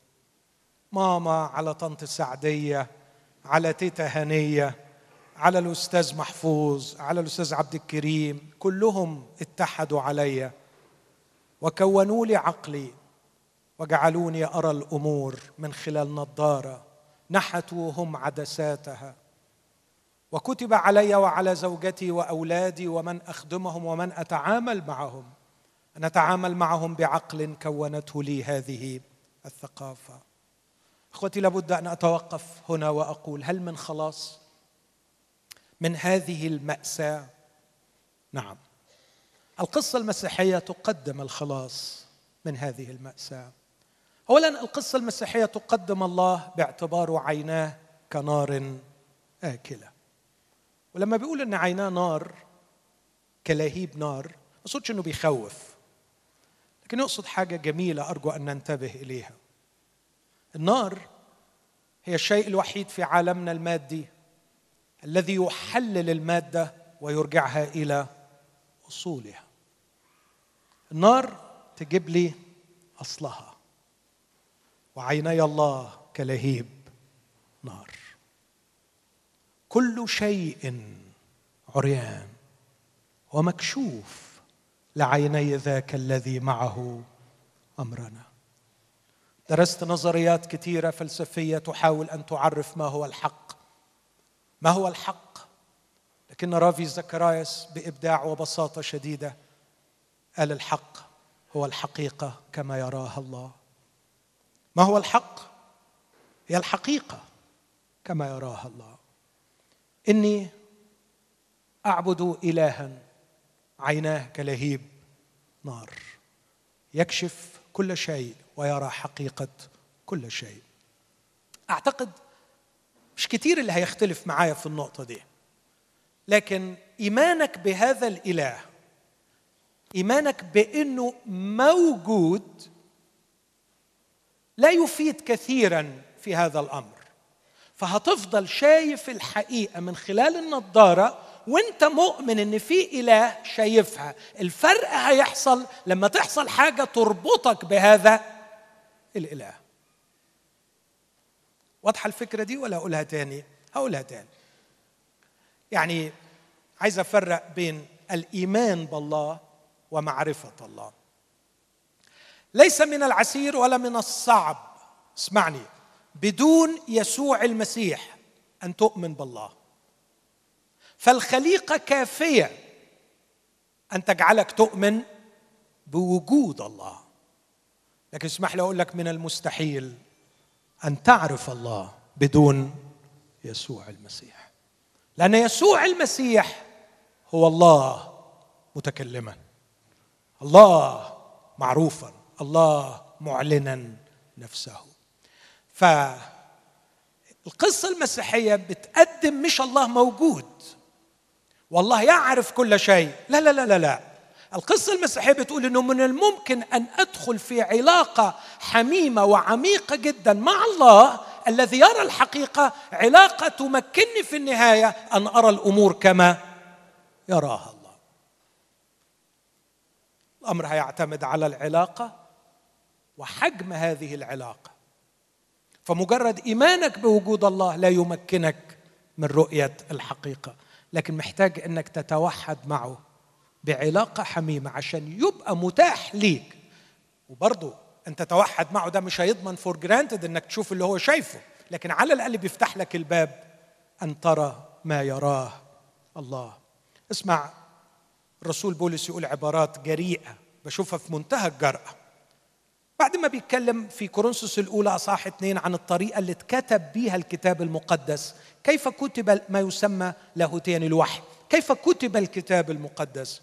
ماما على طنط سعديه على تيتا هنية على الأستاذ محفوظ على الأستاذ عبد الكريم كلهم اتحدوا علي وكونوا لي عقلي وجعلوني أرى الأمور من خلال نظاره نحتوا هم عدساتها. وكتب علي وعلى زوجتي وأولادي ومن أخدمهم ومن أتعامل معهم. ان اتعامل معهم بعقل كونته لي هذه الثقافة. إخوتي لابد أن أتوقف هنا وأقول هل من خلاص؟ من هذه المأساة؟ نعم. القصة المسيحية تقدم الخلاص من هذه المأساة. اولا القصة المسيحية تقدم الله باعتباره عيناه كنار آكلة. ولما بيقول إن عيناه نار كلهيب نار ما يقصدش إنه بيخوف. لكن يقصد حاجة جميلة أرجو أن ننتبه إليها. النار هي الشيء الوحيد في عالمنا المادي الذي يحلل المادة ويرجعها إلى أصولها. النار تجيب لي أصلها. وعيني الله كلهيب نار. كل شيء عريان ومكشوف لعيني ذاك الذي معه أمرنا. درست نظريات كثيرة فلسفية تحاول أن تعرف ما هو الحق. ما هو الحق؟ لكن رافي زكرايس بإبداع وبساطة شديدة قال الحق هو الحقيقة كما يراها الله. ما هو الحق؟ هي الحقيقة كما يراها الله. إني أعبد الها عيناه كلهيب نار. يكشف كل شيء ويرى حقيقة كل شيء. أعتقد مش كتير اللي هيختلف معايا في النقطة دي. لكن إيمانك بهذا الإله إيمانك بإنه موجود لا يفيد كثيرا في هذا الأمر. فهتفضل شايف الحقيقة من خلال النضارة وانت مؤمن ان في إله شايفها. الفرق هيحصل لما تحصل حاجة تربطك بهذا الإله. واضحة الفكرة دي ولا اقولها تاني؟ هقولها تاني. يعني عايز أفرق بين الإيمان بالله ومعرفة الله. ليس من العسير ولا من الصعب. اسمعني. بدون يسوع المسيح أن تؤمن بالله. فالخليقة كافية أن تجعلك تؤمن بوجود الله. لكن اسمح لي أقول لك من المستحيل أن تعرف الله بدون يسوع المسيح. لأن يسوع المسيح هو الله متكلما. الله معروفا. الله معلنا نفسه. فالقصة المسيحية بتقدم مش الله موجود والله يعرف كل شيء لا لا لا لا لا القصة المسيحية بتقول إنه من الممكن أن أدخل في علاقة حميمة وعميقة جدا مع الله الذي يرى الحقيقة علاقة تمكنني في النهاية أن أرى الأمور كما يراها الله. الأمر هيعتمد على العلاقة وحجم هذه العلاقة. فمجرد إيمانك بوجود الله لا يمكنك من رؤية الحقيقة لكن محتاج إنك تتوحد معه بعلاقة حميمة عشان يبقى متاح ليك. وبرضه أن تتوحد معه ده مش هيضمن for granted إنك تشوف اللي هو شايفه لكن على الأقل بيفتح لك الباب أن ترى ما يراه الله. اسمع الرسول بولس يقول عبارات جريئة بشوفها في منتهى الجرأة. بعد ما بيتكلم في كورنثوس الأولى أصحاح اثنين عن الطريقة اللي اتكتب بيها الكتاب المقدس كيف كتب ما يسمى لاهوتيا الوحي؟ كيف كتب الكتاب المقدس؟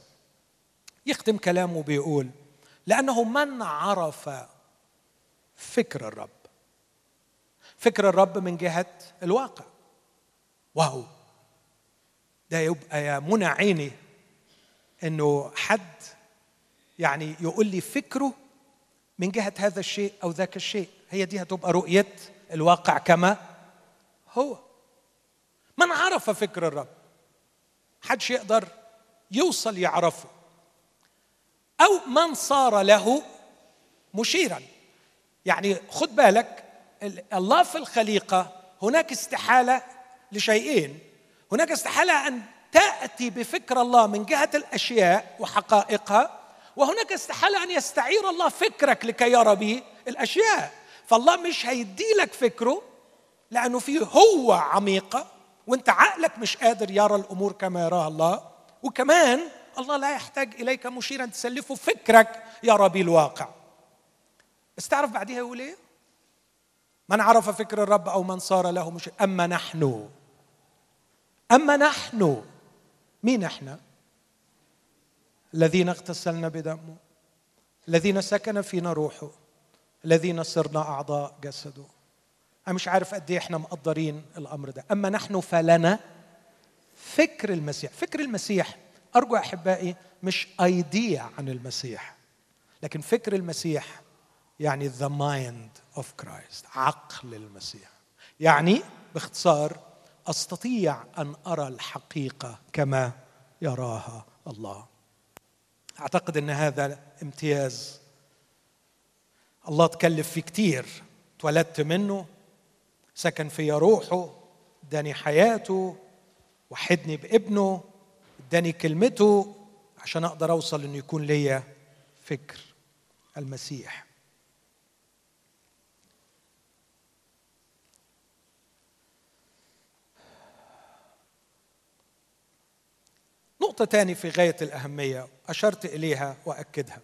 يختم كلامه بيقول لأنه من عرف فكر الرب. فكر الرب من جهة الواقع. واو ده يبقى يا منى عيني إنه حد يعني يقول لي فكره من جهة هذا الشيء أو ذاك الشيء. هي دي هتبقى رؤية الواقع كما هو. من عرف فكر الرب؟ حدش يقدر يوصل يعرفه. أو من صار له مشيرا. يعني خد بالك الله في الخليقة هناك استحالة لشيئين. هناك استحالة أن تأتي بفكر الله من جهة الأشياء وحقائقها وهناك استحالة أن يستعير الله فكرك لكي يرى به الأشياء. فالله مش هيدي لك فكره لأنه فيه هو عميقه وأنت عقلك مش قادر يرى الأمور كما يراها الله. وكمان الله لا يحتاج إليك مشيرا تسلفه فكرك يرى به الواقع. بس تعرف بعدها يقول إيه؟ من عرف فكر الرب أو من صار له مشير. أما نحن. أما نحن. مين إحنا؟ الذين اغتسلنا بدمه الذين سكن فينا روحه الذين صرنا أعضاء جسده. أنا مش عارف قد إيه إحنا مقدرين الأمر ده. أما نحن فلنا فكر المسيح. فكر المسيح أرجو أحبائي مش idea عن المسيح لكن فكر المسيح يعني the mind of Christ عقل المسيح. يعني باختصار أستطيع أن أرى الحقيقة كما يراها الله. أعتقد إن هذا امتياز. الله تكلف فيه كتير. اتولدت منه سكن في روحه اداني حياته وحدني بابنه اداني كلمته عشان أقدر أوصل إنه يكون ليا فكر المسيح. نقطة تاني في غاية الأهمية أشرت إليها وأكدها.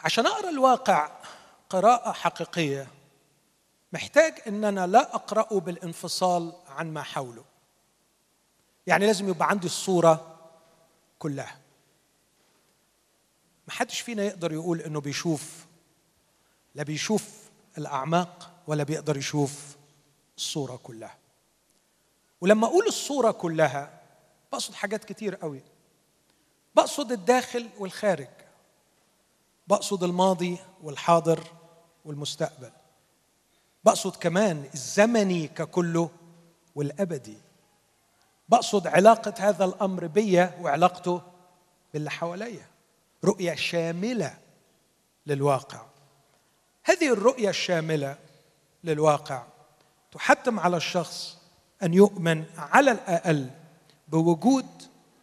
عشان أقرأ الواقع قراءة حقيقية محتاج ان أنا لا اقراه بالانفصال عن ما حوله. يعني لازم يبقى عندي الصورة كلها. ما حدش فينا يقدر يقول إنه بيشوف لا بيشوف الأعماق ولا بيقدر يشوف الصورة كلها. ولما أقول الصورة كلها بقصد حاجات كتير قوي. بقصد الداخل والخارج. بقصد الماضي والحاضر والمستقبل. بقصد كمان الزمني ككله والأبدي. بقصد علاقة هذا الأمر بيا وعلاقته باللي حواليا. رؤية شاملة للواقع. هذه الرؤية الشاملة للواقع تحتم على الشخص أن يؤمن على الأقل بوجود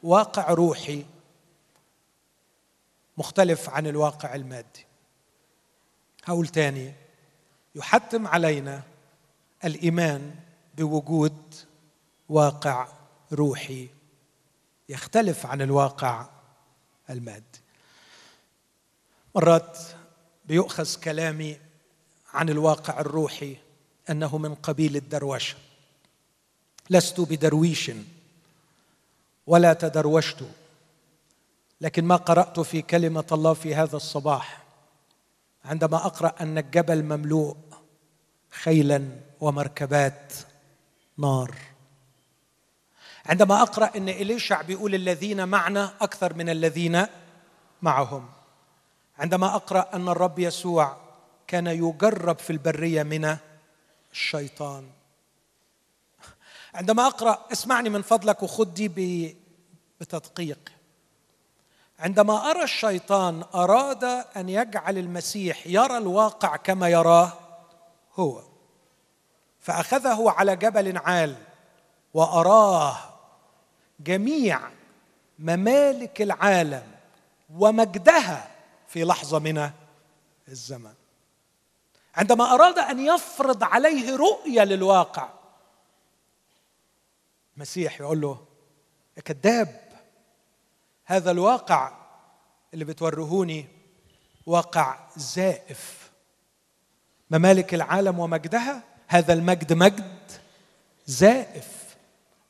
واقع روحي مختلف عن الواقع المادي. هقول تاني يحتم علينا الإيمان بوجود واقع روحي يختلف عن الواقع المادي. مرات بيؤخذ كلامي عن الواقع الروحي أنه من قبيل الدروشه لست بدرويش ولا تدروشت لكن ما قرأت في كلمة الله في هذا الصباح عندما أقرأ أن الجبل مملوء خيلا ومركبات نار. عندما أقرأ أن إليشع بيقول الذين معنا أكثر من الذين معهم. عندما أقرأ أن الرب يسوع كان يجرب في البرية من الشيطان. عندما أقرأ اسمعني من فضلك وخذ دي بتدقيق. عندما أرى الشيطان أراد أن يجعل المسيح يرى الواقع كما يراه هو فأخذه على جبل عال وأراه جميع ممالك العالم ومجدها في لحظة من الزمن عندما أراد أن يفرض عليه رؤية للواقع المسيح يقول له يا كذاب هذا الواقع اللي بتورهوني واقع زائف. ممالك العالم ومجدها هذا المجد مجد زائف.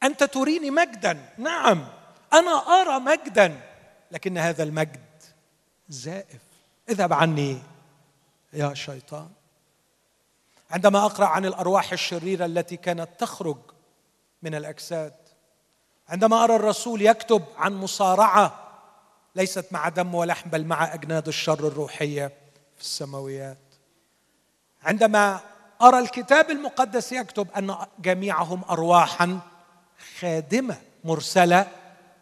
أنت تريني مجدا؟ نعم أنا أرى مجدا لكن هذا المجد زائف. اذهب عني يا شيطان. عندما أقرأ عن الأرواح الشريرة التي كانت تخرج من الأجساد. عندما أرى الرسول يكتب عن مصارعة ليست مع دم ولحم بل مع أجناد الشر الروحية في السماويات. عندما أرى الكتاب المقدس يكتب أن جميعهم ارواحا خادمة مرسلة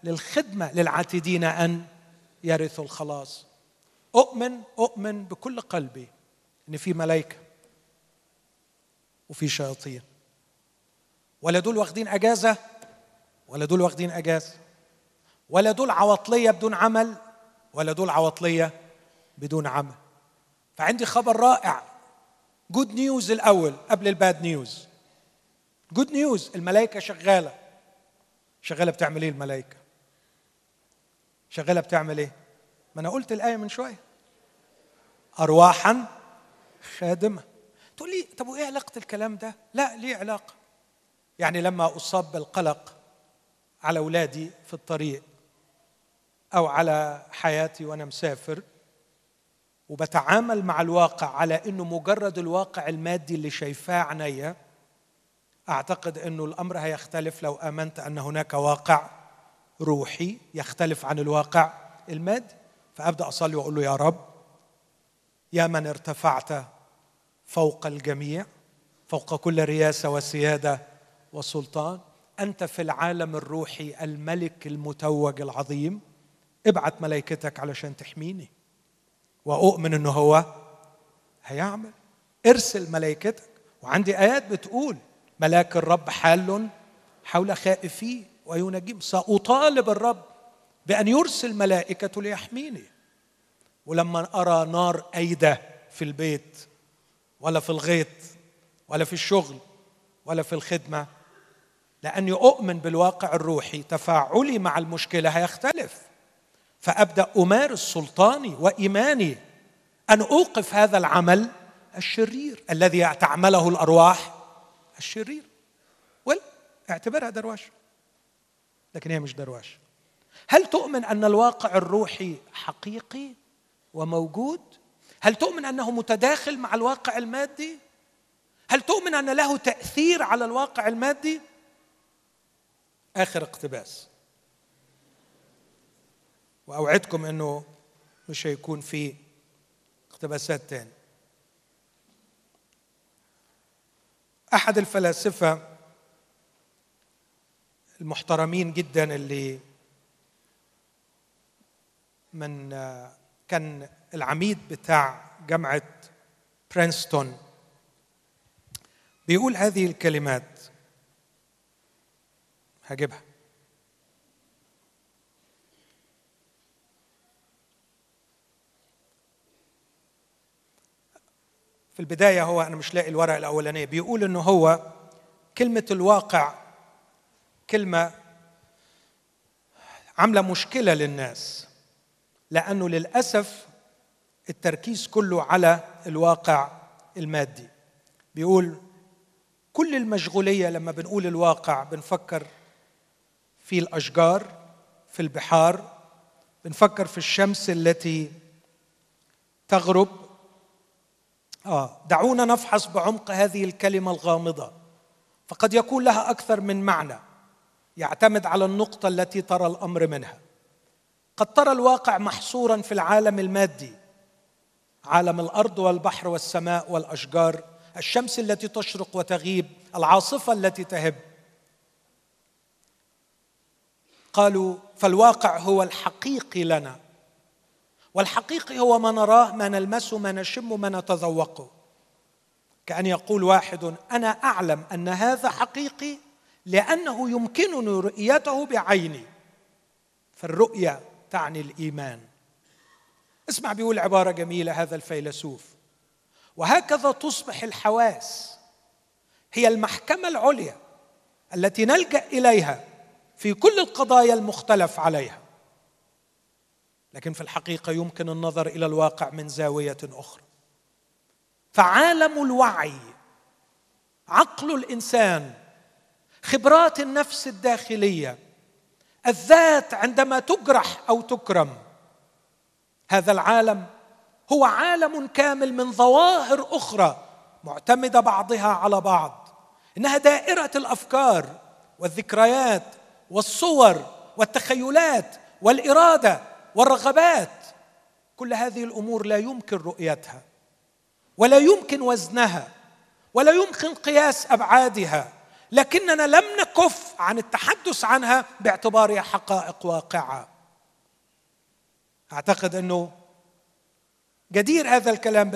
للخدمة للعاتدين أن يرثوا الخلاص. أؤمن أؤمن بكل قلبي إن في ملائكة وفي شياطين. ولا دول واخدين أجازة؟ ولا دول واخدين أجازة؟ ولا دول عواطلية بدون عمل؟ ولا دول عواطلية بدون عمل؟ فعندي خبر رائع. good news الأول قبل ال bad news good news الملائكة شغالة. شغالة بتعمل إيه الملائكة؟ شغالة بتعمل إيه؟ ما أنا قلت الآية من شوية. ارواحا خادمة. تقول لي طب وإيه علاقة الكلام ده؟ لا ليه علاقة؟ يعني لما أصاب بالقلق على أولادي في الطريق أو على حياتي وأنا مسافر وبتعامل مع الواقع على إنه مجرد الواقع المادي اللي شايفاه عينيا أعتقد إنه الأمر هيختلف لو آمنت أن هناك واقع روحي يختلف عن الواقع المادي. فأبدأ أصلي وأقول له يا رب يا من ارتفعت فوق الجميع فوق كل رياسة وسيادة وسلطان أنت في العالم الروحي الملك المتوج العظيم. ابعت ملائكتك علشان تحميني. وأؤمن إنه هو هيعمل. ارسل ملائكتك. وعندي آيات بتقول ملاك الرب حال حول خائفيه وينجيهم سأطالب الرب بأن يرسل ملائكته ليحميني. ولما أرى نار أيدة في البيت ولا في الغيط ولا في الشغل ولا في الخدمة لأني أؤمن بالواقع الروحي. تفاعلي مع المشكلة هيختلف. فأبدأ أمارس سلطاني وإيماني. أن أوقف هذا العمل الشرير الذي تعمله الأرواح الشرير. اعتبرها دروشه لكن هي مش دروشه هل تؤمن أن الواقع الروحي حقيقي وموجود؟ هل تؤمن أنه متداخل مع الواقع المادي؟ هل تؤمن أن له تأثير على الواقع المادي؟ آخر اقتباس. وأوعدكم إنه مش هيكون في اقتباسات تاني. أحد الفلاسفة المحترمين جدا اللي من كان العميد بتاع جامعة برينستون بيقول هذه الكلمات هجيبها. في البداية هو أنا مش لاقي الورقة الأولانية. بيقول إنه هو كلمة الواقع كلمة عاملة مشكلة للناس لأنه للأسف التركيز كله على الواقع المادي. بيقول كل المشغولية لما بنقول الواقع بنفكر في الأشجار في البحار بنفكر في الشمس التي تغرب. آه دعونا نفحص بعمق هذه الكلمة الغامضة. فقد يكون لها أكثر من معنى يعتمد على النقطة التي ترى الأمر منها. قد ترى الواقع محصورا في العالم المادي عالم الأرض والبحر والسماء والأشجار الشمس التي تشرق وتغيب العاصفة التي تهب. قالوا فالواقع هو الحقيقي لنا. والحقيقي هو ما نراه ما نلمسه ما نشمه ما نتذوقه. كأن يقول واحد أنا أعلم أن هذا حقيقي لأنه يمكنني رؤيته بعيني. فالرؤية تعني الإيمان. اسمع بيقول عبارة جميلة هذا الفيلسوف. وهكذا تصبح الحواس. هي المحكمة العليا التي نلجأ إليها. في كل القضايا المختلف عليها. لكن في الحقيقة يمكن النظر إلى الواقع من زاوية أخرى. فعالم الوعي عقل الإنسان خبرات النفس الداخلية الذات عندما تجرح أو تكرم هذا العالم هو عالم كامل من ظواهر أخرى معتمدة بعضها على بعض إنها دائرة الأفكار والذكريات والصور والتخيلات والإرادة والرغبات كل هذه الأمور لا يمكن رؤيتها ولا يمكن وزنها ولا يمكن قياس أبعادها لكننا لم نكف عن التحدث عنها باعتبارها حقائق واقعة. أعتقد أنه جدير هذا الكلام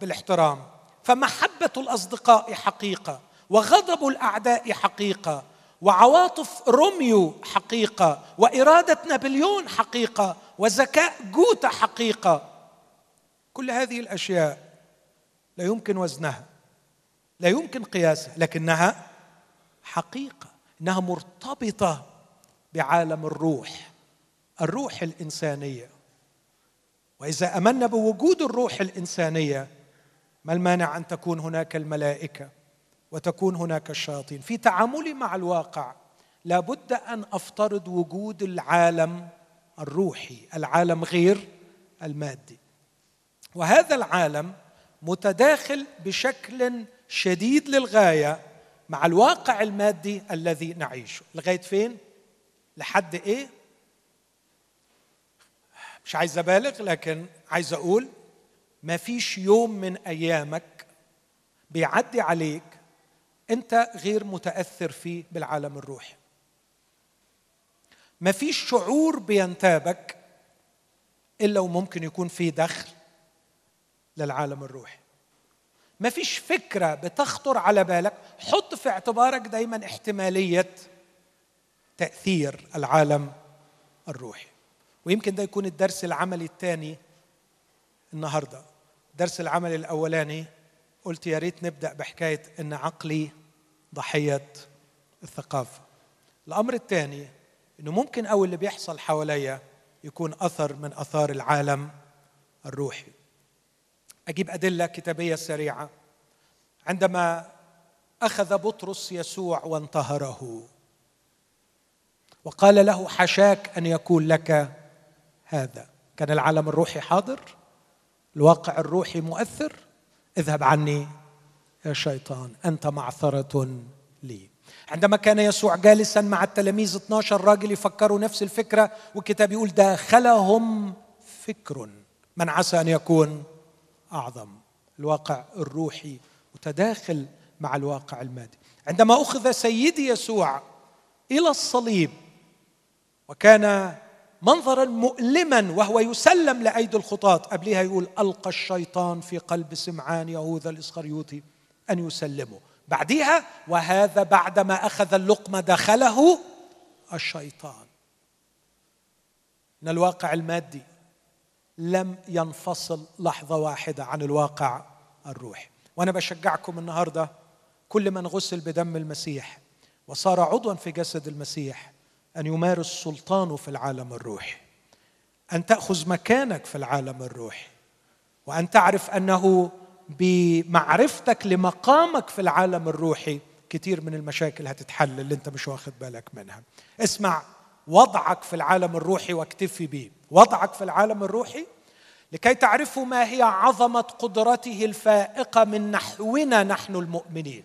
بالاحترام فمحبة الأصدقاء حقيقة وغضب الأعداء حقيقة. وعواطف روميو حقيقة وإرادة نابليون حقيقة وذكاء جوتا حقيقة. كل هذه الأشياء لا يمكن وزنها لا يمكن قياسها لكنها حقيقة إنها مرتبطة بعالم الروح الروح الإنسانية. وإذا امنا بوجود الروح الإنسانية ما المانع أن تكون هناك الملائكة؟ وتكون هناك الشياطين في تعاملي مع الواقع لابد أن أفترض وجود العالم الروحي العالم غير المادي. وهذا العالم متداخل بشكل شديد للغاية مع الواقع المادي الذي نعيشه. لغاية فين؟ لحد إيه؟ مش عايز أبالغ لكن عايز أقول ما فيش يوم من أيامك بيعدي عليك انت غير متأثر فيه بالعالم الروحي. ما فيش شعور بينتابك إلا وممكن يكون في دخل للعالم الروحي. ما فيش فكرة بتخطر على بالك حط في اعتبارك دايما احتمالية تأثير العالم الروحي. ويمكن ده يكون الدرس العملي الثاني النهارده. الدرس العملي الأولاني قلت يا ريت نبدأ بحكاية إن عقلي ضحية الثقافة. الأمر الثاني إنه ممكن أو اللي بيحصل حواليا يكون أثر من آثار العالم الروحي. أجيب أدلة كتابية سريعة. عندما أخذ بطرس يسوع وانتهره وقال له حشاك أن يكون لك هذا. كان العالم الروحي حاضر؟ الواقع الروحي مؤثر؟ اذهب عني يا شيطان أنت معثرة لي. عندما كان يسوع جالسا مع التلاميذ 12 راجل يفكروا نفس الفكرة والكتاب يقول داخلهم فكر من عسى أن يكون أعظم الواقع الروحي متداخل مع الواقع المادي. عندما أخذ سيدي يسوع إلى الصليب وكان منظرا مؤلما وهو يسلم لأيدي الخطاة قبلها يقول ألقى الشيطان في قلب سمعان يهوذا الإسخريوطي. أن يسلمه بعدها وهذا بعدما أخذ اللقمة دخله الشيطان. ان الواقع المادي لم ينفصل لحظة واحدة عن الواقع الروحي. وأنا بشجعكم النهارده كل من غسل بدم المسيح وصار عضوا في جسد المسيح أن يمارس سلطانه في العالم الروحي. أن تأخذ مكانك في العالم الروحي. وأن تعرف أنه بمعرفتك لمقامك في العالم الروحي. كثير من المشاكل هتتحل اللي انت مش واخد بالك منها. اسمع وضعك في العالم الروحي واكتفي به وضعك في العالم الروحي لكي تعرفوا ما هي عظمة قدرته الفائقة من نحونا نحن المؤمنين.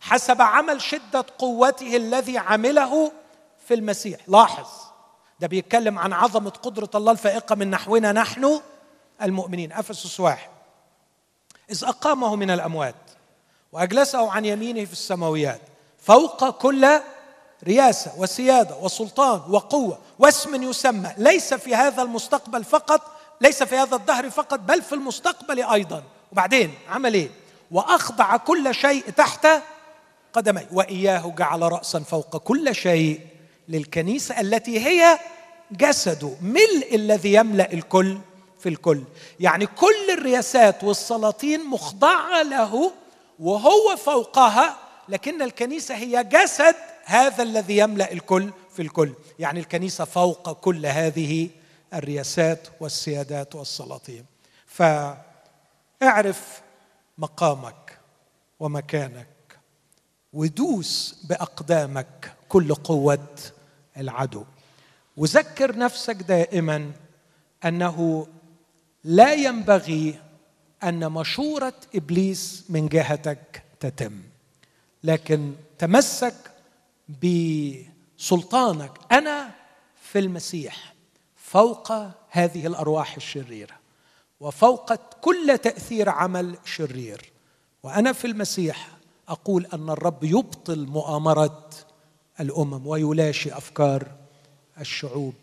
حسب عمل شدة قوته الذي عمله في المسيح. لاحظ ده بيتكلم عن عظمة قدرة الله الفائقة من نحونا نحن المؤمنين. أفسس واحد. إذ أقامه من الأموات وأجلسه عن يمينه في السماويات فوق كل رياسة وسيادة وسلطان وقوة واسم يسمى. ليس في هذا المستقبل فقط ليس في هذا الدهر فقط بل في المستقبل أيضا. وبعدين عمل إيه وأخضع كل شيء تحت قدمي. وإياه جعل راسا فوق كل شيء للكنيسة التي هي جسده ملء الذي يملأ الكل. في الكل. يعني كل الرياسات والسلاطين مخضعة له وهو فوقها لكن الكنيسة هي جسد هذا الذي يملأ الكل في الكل. يعني الكنيسة فوق كل هذه الرياسات والسيادات والسلاطين. فاعرف مقامك ومكانك ودوس بأقدامك كل قوة العدو. وذكر نفسك دائما أنه لا ينبغي أن مشورة إبليس من جهتك تتم لكن تمسك بسلطانك. أنا في المسيح فوق هذه الأرواح الشريرة وفوق كل تأثير عمل شرير وأنا في المسيح أقول أن الرب يبطل مؤامرة الأمم ويلاشي أفكار الشعوب.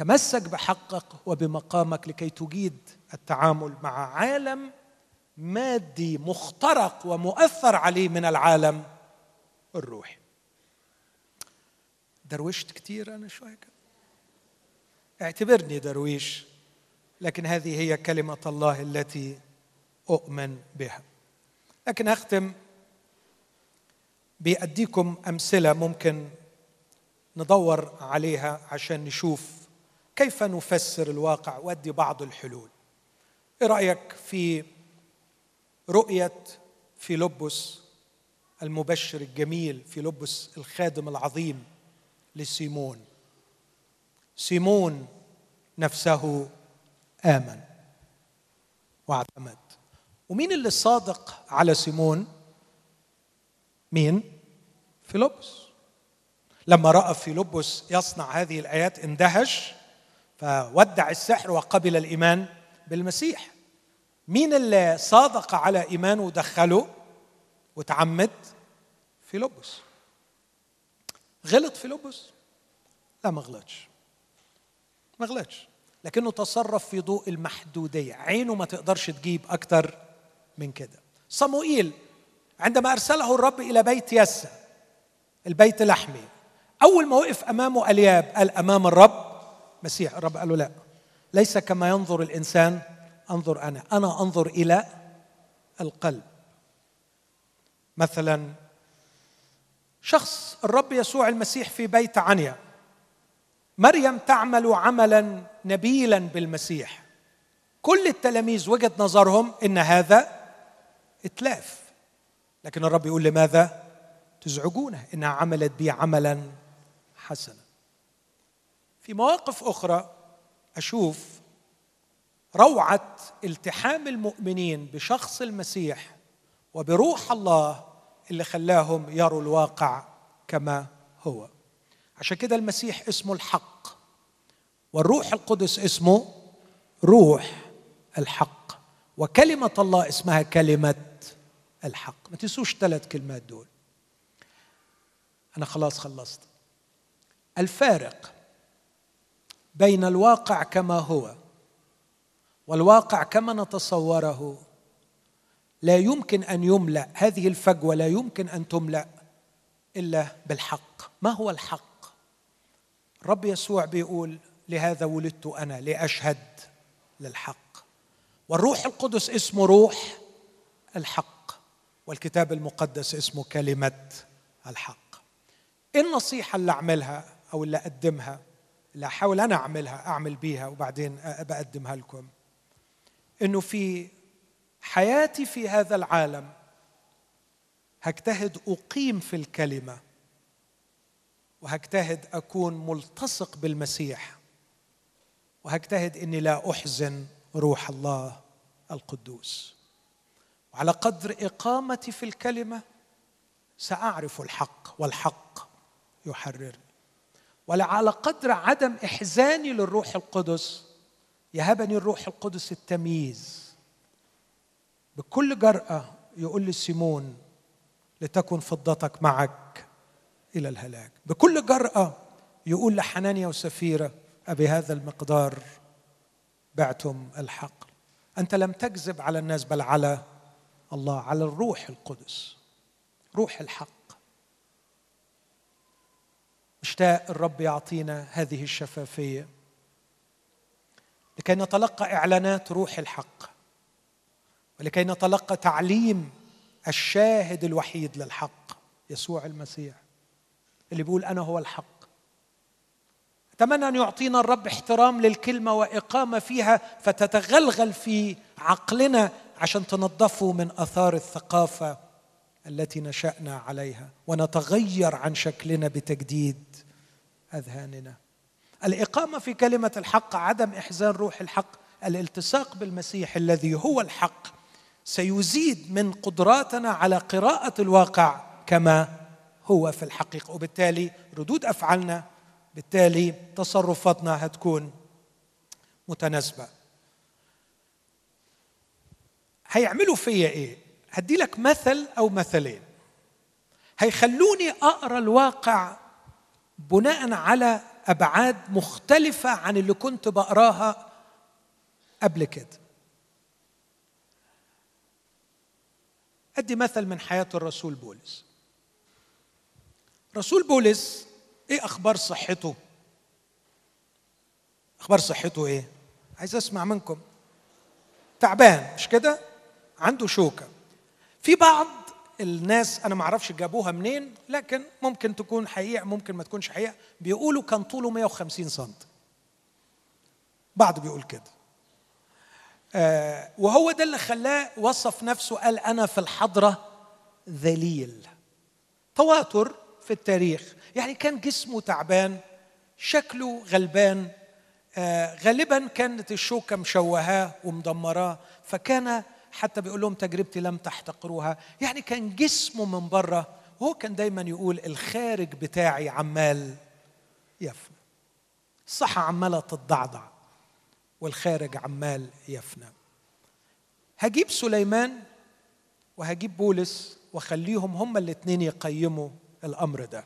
تمسك بحقك وبمقامك لكي تجيد التعامل مع عالم مادي مخترق ومؤثر عليه من العالم الروحي. دروشت كتير أنا شوية كده اعتبرني درويش لكن هذه هي كلمة الله التي أؤمن بها. لكن أختم بأديكم أمثلة ممكن ندور عليها عشان نشوف كيف نفسر الواقع؟ وأدي بعض الحلول. إيه رأيك في رؤية فيلبس المبشر الجميل فيلبس الخادم العظيم لسيمون؟ سيمون نفسه آمن واعتمد. ومين اللي صادق على سيمون؟ مين؟ فيلبس. لما رأى فيلبس يصنع هذه الآيات اندهش فودع السحر وقبل الإيمان بالمسيح. مين اللي صادق على ايمانه ودخله؟ وتعمد فيلبس. غلط فيلبس؟ لا ما غلطش. ما غلطش. لكنه تصرف في ضوء المحدودية. عينه ما تقدرش تجيب أكتر من كده. صموئيل عندما أرسله الرب إلى بيت يسى البيت لحمي أول ما وقف أمامه ألياب قال أمام الرب مسيح. الرب قال له لا. ليس كما ينظر الإنسان أنظر أنا. أنا أنظر إلى القلب. مثلا شخص الرب يسوع المسيح في بيت عنيا. مريم تعمل عملا نبيلا بالمسيح. كل التلاميذ وجهة نظرهم إن هذا إتلاف. لكن الرب يقول لماذا؟ تزعجونه إنها عملت بي عملا حسنا. في مواقف أخرى أشوف روعة التحام المؤمنين بشخص المسيح وبروح الله اللي خلاهم يروا الواقع كما هو. عشان كده المسيح اسمه الحق والروح القدس اسمه روح الحق وكلمة الله اسمها كلمة الحق. ما تنسوش ثلاث كلمات دول. أنا خلاص خلصت. الفارق بين الواقع كما هو والواقع كما نتصوره. لا يمكن أن يملأ هذه الفجوة لا يمكن أن تملأ إلا بالحق. ما هو الحق؟ رب يسوع بيقول لهذا ولدت أنا لأشهد للحق. والروح القدس اسمه روح الحق والكتاب المقدس اسمه كلمة الحق. إيه النصيحة اللي أعملها أو اللي أقدمها؟ اللي أحاول أنا أعملها أعمل بيها وبعدين بقدمها لكم. إنه في حياتي في هذا العالم هجتهد أقيم في الكلمة وهجتهد أكون ملتصق بالمسيح وهجتهد إني لا أحزن روح الله القدوس. وعلى قدر إقامتي في الكلمة سأعرف الحق والحق يحررني. وعلى قدر عدم إحزاني للروح القدس يهبني الروح القدس التمييز. بكل جرأة يقول لي سيمون لتكن فضتك معك إلى الهلاك. بكل جرأة يقول لحنانيا وسفيرة أبي هذا المقدار بعتم الحق أنت لم تكذب على الناس بل على الله على الروح القدس روح الحق. مشتاق الرب يعطينا هذه الشفافية. لكي نتلقى إعلانات روح الحق ولكي نتلقى تعليم الشاهد الوحيد للحق يسوع المسيح اللي بيقول أنا هو الحق. أتمنى أن يعطينا الرب احترام للكلمة وإقامة فيها فتتغلغل في عقلنا عشان تنظفوا من آثار الثقافة التي نشأنا عليها ونتغير عن شكلنا بتجديد. أذهاننا. الإقامة في كلمة الحق عدم احزان روح الحق الالتصاق بالمسيح الذي هو الحق سيزيد من قدراتنا على قراءة الواقع كما هو في الحقيقة. وبالتالي ردود أفعالنا بالتالي تصرفاتنا هتكون متناسبة. هيعملوا فيا إيه؟ هدي لك مثل أو مثلين. هيخلوني أقرأ الواقع بناء على أبعاد مختلفة عن اللي كنت بقراها قبل كده. أدي مثل من حياة الرسول بولس. رسول بولس إيه أخبار صحته؟ أخبار صحته إيه؟ عايز أسمع منكم. تعبان مش كده؟ عنده شوكة. في بعض الناس أنا ما أعرفش جابوها منين لكن ممكن تكون حقيقة ممكن ما تكونش حقيقة. بيقولوا كان طوله 150 سم بعض بيقول كده. آه وهو ده اللي خلاه وصف نفسه قال أنا في الحضرة ذليل. تواتر في التاريخ. يعني كان جسمه تعبان شكله غلبان آه غالبا كانت الشوكة مشوهاه ومدمراه فكان حتى بيقول لهم تجربتي لم تحتقروها. يعني كان جسمه من بره وهو كان دايما يقول الخارج بتاعي عمال يفنى. الصحة عمالة تتضعضع والخارج عمال يفنى. هجيب سليمان وهجيب بولس وخليهم هما الاثنين يقيموا الأمر ده.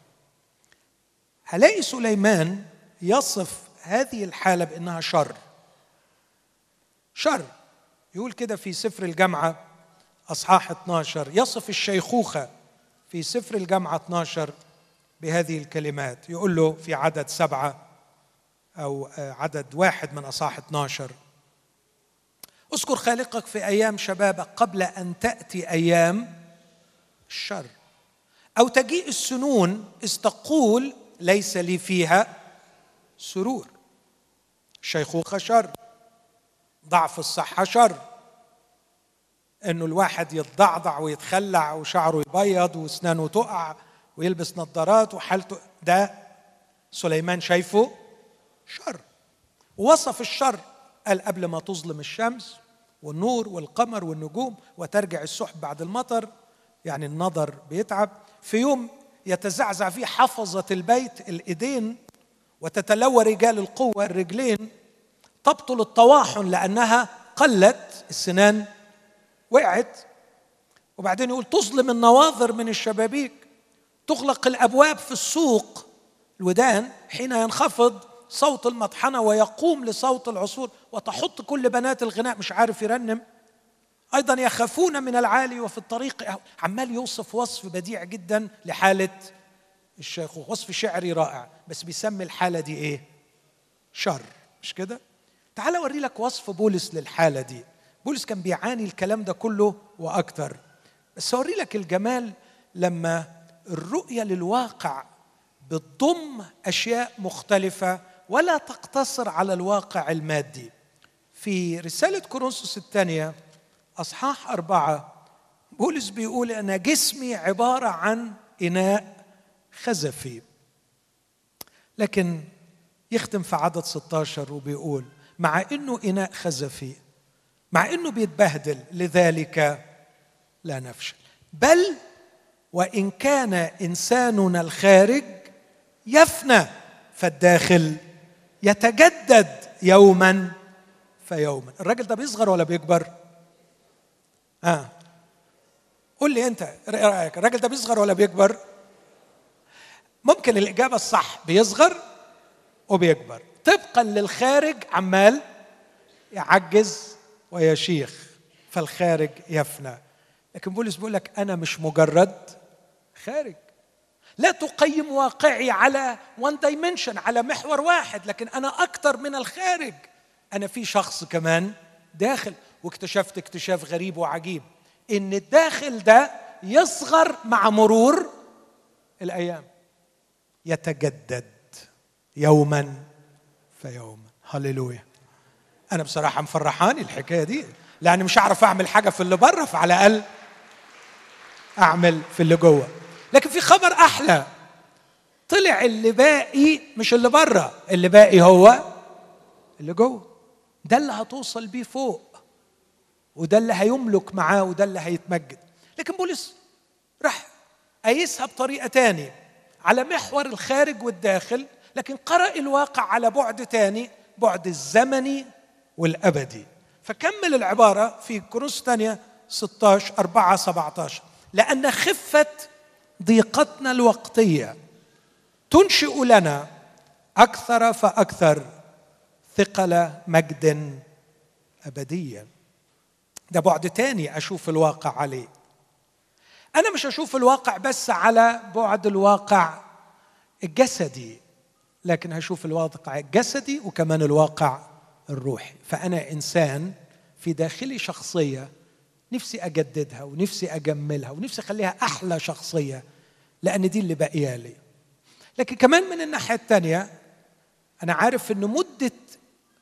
هلاقي سليمان يصف هذه الحالة بأنها شر. شر. يقول كده في سفر الجامعة أصحاح 12 يصف الشيخوخة في سفر الجامعة 12 بهذه الكلمات. يقول له في عدد سبعة أو عدد واحد من أصحاح 12 أذكر خالقك في أيام شبابك قبل أن تأتي أيام الشر. أو تجيء السنون إذ تقول ليس لي فيها سرور. الشيخوخة شر. ضعف الصحة شر إنه الواحد يتضعضع ويتخلع وشعره يبيض وأسنانه تقع ويلبس نظارات وحالته. ده سليمان شايفه شر. وصف الشر. قال قبل ما تظلم الشمس والنور والقمر والنجوم وترجع السحب بعد المطر يعني النظر بيتعب. في يوم يتزعزع فيه حفظة البيت الإيدين وتتلوى رجال القوة الرجلين تبطل الطواحن لأنها قلت السنان وقعت. وبعدين يقول تظلم النواظر من الشبابيك. تغلق الأبواب في السوق. الودان حين ينخفض صوت المطحنة ويقوم لصوت العصور وتحط كل بنات الغناء مش عارف يرنم. أيضا يخافون من العالي وفي الطريق. عمال يوصف وصف بديع جدا لحالة الشيخ وصف شعري رائع بس بيسمي الحالة دي إيه؟ شر. مش كده؟ تعال اوري لك وصف بولس للحالة دي. بولس كان بيعاني الكلام ده كله وأكثر بس اوري لك الجمال لما الرؤية للواقع بتضم أشياء مختلفة ولا تقتصر على الواقع المادي. في رسالة كورنثوس الثانية أصحاح أربعة بولس بيقول ان جسمي عبارة عن إناء خزفي. لكن يختم في عدد 16 وبيقول مع إنه إناء خزفي مع إنه بيتبهدل لذلك لا نفشل. بل وإن كان إنساننا الخارج يفنى فالداخل يتجدد يوما فيوما. الراجل ده بيصغر ولا بيكبر؟ آه. قول لي أنت إيه رأيك؟ الراجل ده بيصغر ولا بيكبر؟ ممكن الإجابة الصح بيصغر وبيكبر. طبقا للخارج عمال يعجز ويشيخ فالخارج يفنى. لكن بولس بيقول لك أنا مش مجرد خارج. لا تقيم واقعي على وان دايمنشن على محور واحد لكن أنا أكثر من الخارج. أنا في شخص كمان داخل. واكتشفت اكتشاف غريب وعجيب إن الداخل ده يصغر مع مرور الأيام. يتجدد يوما. فيوما هللويا. أنا بصراحة مفرحاني الحكاية دي لأني مش هعرف أعمل حاجة في اللي بره فعلى الأقل أعمل في اللي جوه. لكن في خبر أحلى. طلع اللي باقي مش اللي بره اللي باقي هو اللي جوه. ده اللي هتوصل بيه فوق وده اللي هيملك معاه وده اللي هيتمجد. لكن بولس راح قايسها بطريقة تانية. على محور الخارج والداخل لكن قرأ الواقع على بعد تاني بعد الزمني والأبدي. فكمل العبارة في كروس ثانية 16 4 17 لأن خفة ضيقتنا الوقتية. تنشئ لنا أكثر فأكثر ثقل مجد ابديا ده بعد تاني أشوف الواقع عليه. أنا مش أشوف الواقع بس على بعد الواقع الجسدي. لكن هشوف الواقع الجسدي وكمان الواقع الروحي. فأنا إنسان في داخلي شخصية نفسي أجددها ونفسي أجملها ونفسي أخليها أحلى شخصية لأن دي اللي باقية لي. لكن كمان من الناحية الثانية أنا عارف إن مدة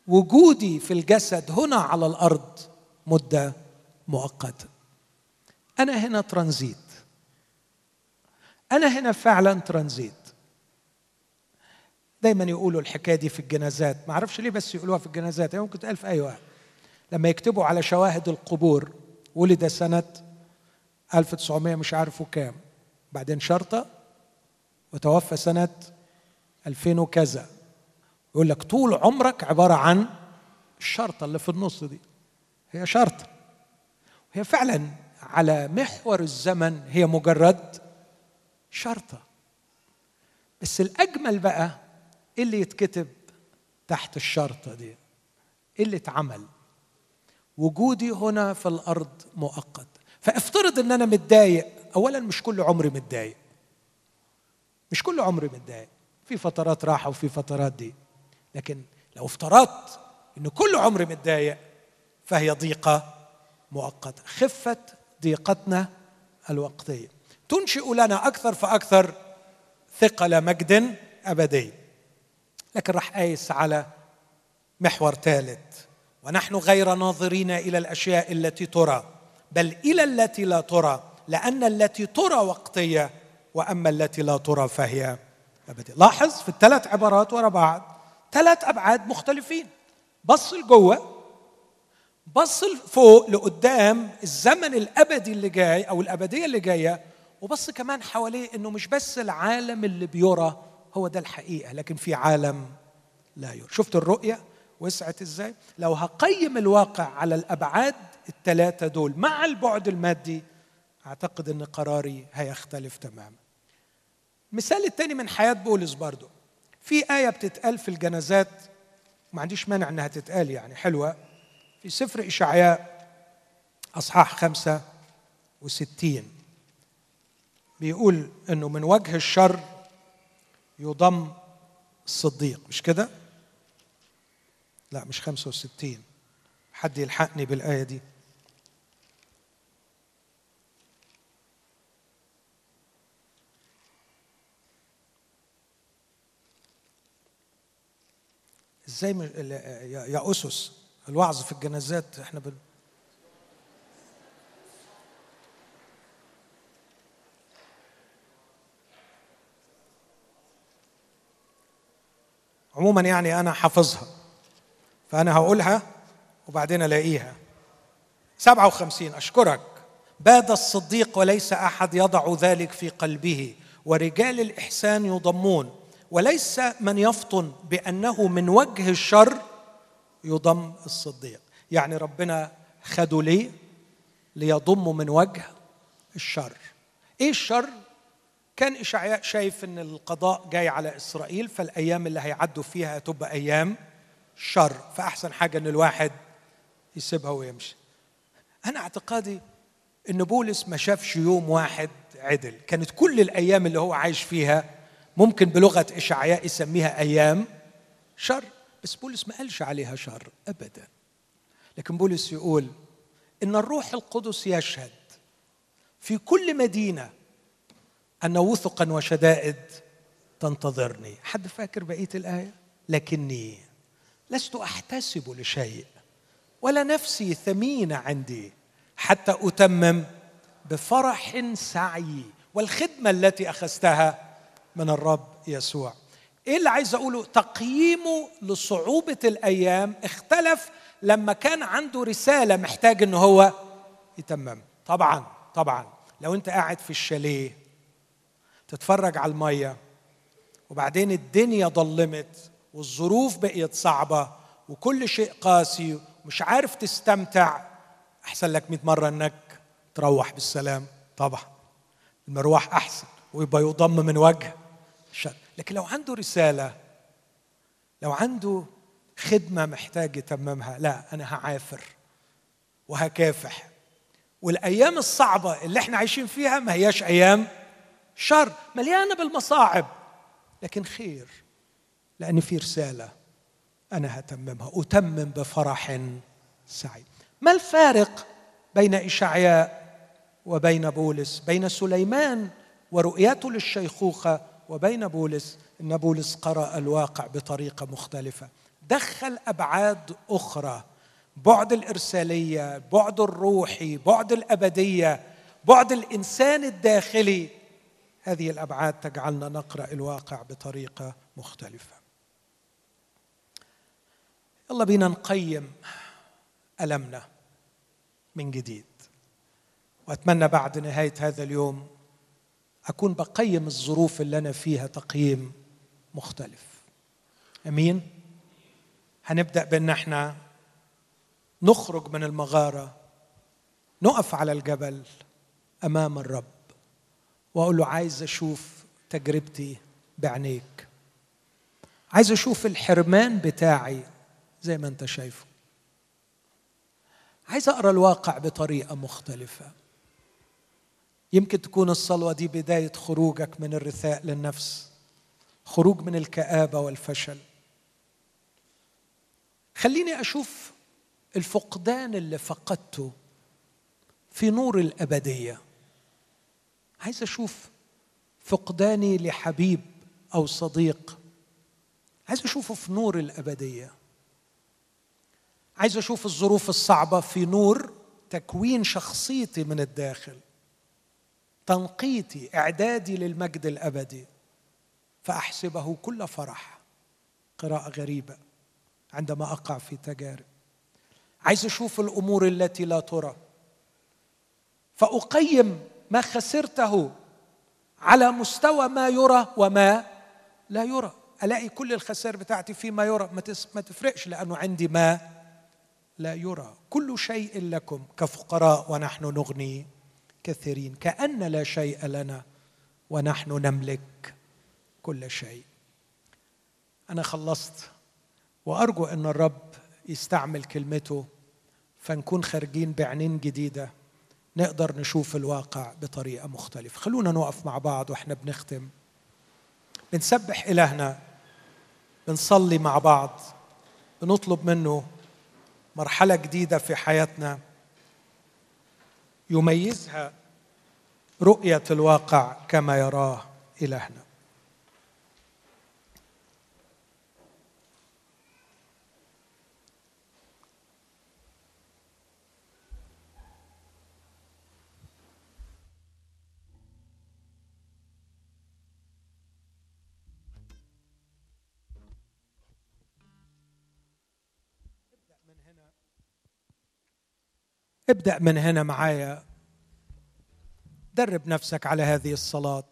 وجودي في الجسد هنا على الأرض مدة مؤقتة. أنا هنا ترانزيت. أنا هنا فعلا ترانزيت. دايما يقولوا الحكاية دي في الجنازات. ما أعرفش ليه بس يقولوها في الجنازات. هي ممكن تقال في أي وقت. لما يكتبوا على شواهد القبور ولد سنة 1900 مش عارف وكام بعدين شرطة وتوفى سنة 2000 وكذا. يقول لك طول عمرك عبارة عن الشرطة اللي في النص دي. هي شرطة. هي فعلا على محور الزمن هي مجرد شرطة. بس الأجمل بقى إيه اللي يتكتب تحت الشرطة دي إيه اللي اتعمل. وجودي هنا في الأرض مؤقت. فافترض إن أنا متضايق. اولا مش كل عمري متضايق. مش كل عمري متضايق. في فترات راحة وفي فترات دي لكن لو افترضت إن كل عمري متضايق فهي ضيقة مؤقتة. خفه ضيقتنا الوقتية. تنشئ لنا أكثر فأكثر ثقل مجد أبدي. لكن راح قايس على محور ثالث. ونحن غير ناظرين إلى الأشياء التي ترى بل إلى التي لا ترى لأن التي ترى وقتية وأما التي لا ترى فهي أبدية. لاحظ في الثلاث عبارات ورا بعض ثلاث أبعاد مختلفين. بص لجوه بص فوق لقدام الزمن الأبدي اللي جاي أو الأبدية اللي جاية وبص كمان حواليه إنه مش بس العالم اللي بيرى هو ده الحقيقة لكن في عالم لا يرى شفت الرؤية؟ وسعت إزاي؟ لو هقيم الواقع على الأبعاد الثلاثه دول مع البعد المادي أعتقد إن قراري هيختلف تماما. المثال الثاني من حياة بولس برضو. في آية بتتقال في الجنازات ما عنديش مانع إنها تتقال يعني حلوة. في سفر إشعياء أصحاح خمسة وستين. بيقول إنه من وجه الشر يضم الصديق مش كده؟ لا مش 65 حد يلحقني بالآية دي؟ إزاي يا أسس الوعظ في الجنازات إحنا بن عموما يعني أنا حافظها فأنا هقولها وبعدين ألاقيها. 57 أشكرك. باد الصديق وليس أحد يضع ذلك في قلبه ورجال الإحسان يضمون. وليس من يفطن بأنه من وجه الشر يضم الصديق. يعني ربنا خدوا ليه ليضموا من وجه الشر. إيه الشر؟ كان إشعياء شايف إن القضاء جاي على إسرائيل فالأيام اللي هيعدوا فيها هتبقى أيام شر فأحسن حاجة إن الواحد يسيبها ويمشي. أنا اعتقادي إن بولس ما شافش يوم واحد عدل. كانت كل الأيام اللي هو عايش فيها ممكن بلغة إشعياء يسميها أيام شر بس بولس ما قالش عليها شر ابدا. لكن بولس يقول إن الروح القدس يشهد في كل مدينة أن وثقا وشدائد تنتظرني. حد فاكر بقية الآية؟ لكني لست أحتسب لشيء ولا نفسي ثمينه عندي حتى أتمم بفرح سعي والخدمة التي أخذتها من الرب يسوع. إيه اللي عايز أقوله؟ تقييمه لصعوبة الأيام اختلف لما كان عنده رسالة محتاج إن هو يتمم. طبعا طبعا. لو أنت قاعد في الشاليه تتفرج على المية. وبعدين الدنيا ضلمت والظروف بقيت صعبة وكل شيء قاسي ومش عارف تستمتع. أحسن لك 100 مرة إنك تروح بالسلام. طبعا المروح أحسن ويبقى يضم من وجه الشر. لكن لو عنده رسالة لو عنده خدمة محتاج يتممها لا أنا هعافر وهكافح. والأيام الصعبة اللي إحنا عايشين فيها ما هياش أيام شر مليانة بالمصاعب. لكن خير لأن في رسالة أنا هتممها. أتمم بفرح سعيد. ما الفارق بين إشعياء وبين بولس؟ بين سليمان ورؤيته للشيخوخة وبين بولس؟ إن بولس قرأ الواقع بطريقة مختلفة. دخل أبعاد أخرى. بعد الإرسالية بعد الروحي بعد الأبدية بعد الإنسان الداخلي. هذه الأبعاد تجعلنا نقرأ الواقع بطريقة مختلفة. يلا بينا نقيم ألمنا من جديد. وأتمنى بعد نهاية هذا اليوم أكون بقيم الظروف اللي أنا فيها تقييم مختلف. أمين؟ هنبدأ بأن إحنا نخرج من المغارة نقف على الجبل أمام الرب. وأقول له عايز أشوف تجربتي بعينيك. عايز أشوف الحرمان بتاعي زي ما أنت شايفه. عايز أقرأ الواقع بطريقة مختلفة. يمكن تكون الصلوة دي بداية خروجك من الرثاء للنفس خروج من الكآبة والفشل. خليني أشوف الفقدان اللي فقدته في نور الأبدية. عايز أشوف فقداني لحبيب أو صديق. عايز أشوفه في نور الأبدية. عايز أشوف الظروف الصعبة في نور تكوين شخصيتي من الداخل تنقيتي إعدادي للمجد الأبدي. فأحسبه كل فرح قراءة غريبة عندما أقع في تجارب. عايز أشوف الأمور التي لا ترى. فأقيم ما خسرته على مستوى ما يرى وما لا يرى. ألاقي كل الخسائر بتاعتي فيما يرى؟ ما تفرقش لأنه عندي ما لا يرى. كل شيء لكم كفقراء ونحن نغني كثيرين. كأن لا شيء لنا ونحن نملك كل شيء. أنا خلصت وأرجو إن الرب يستعمل كلمته فنكون خارجين بعينين جديدة. نقدر نشوف الواقع بطريقة مختلفة. خلونا نقف مع بعض وإحنا بنختم. بنسبح إلهنا. بنصلي مع بعض. بنطلب منه مرحلة جديدة في حياتنا. يميزها رؤية الواقع كما يراه إلهنا. ابدأ من هنا معايا. درب نفسك على هذه الصلاة.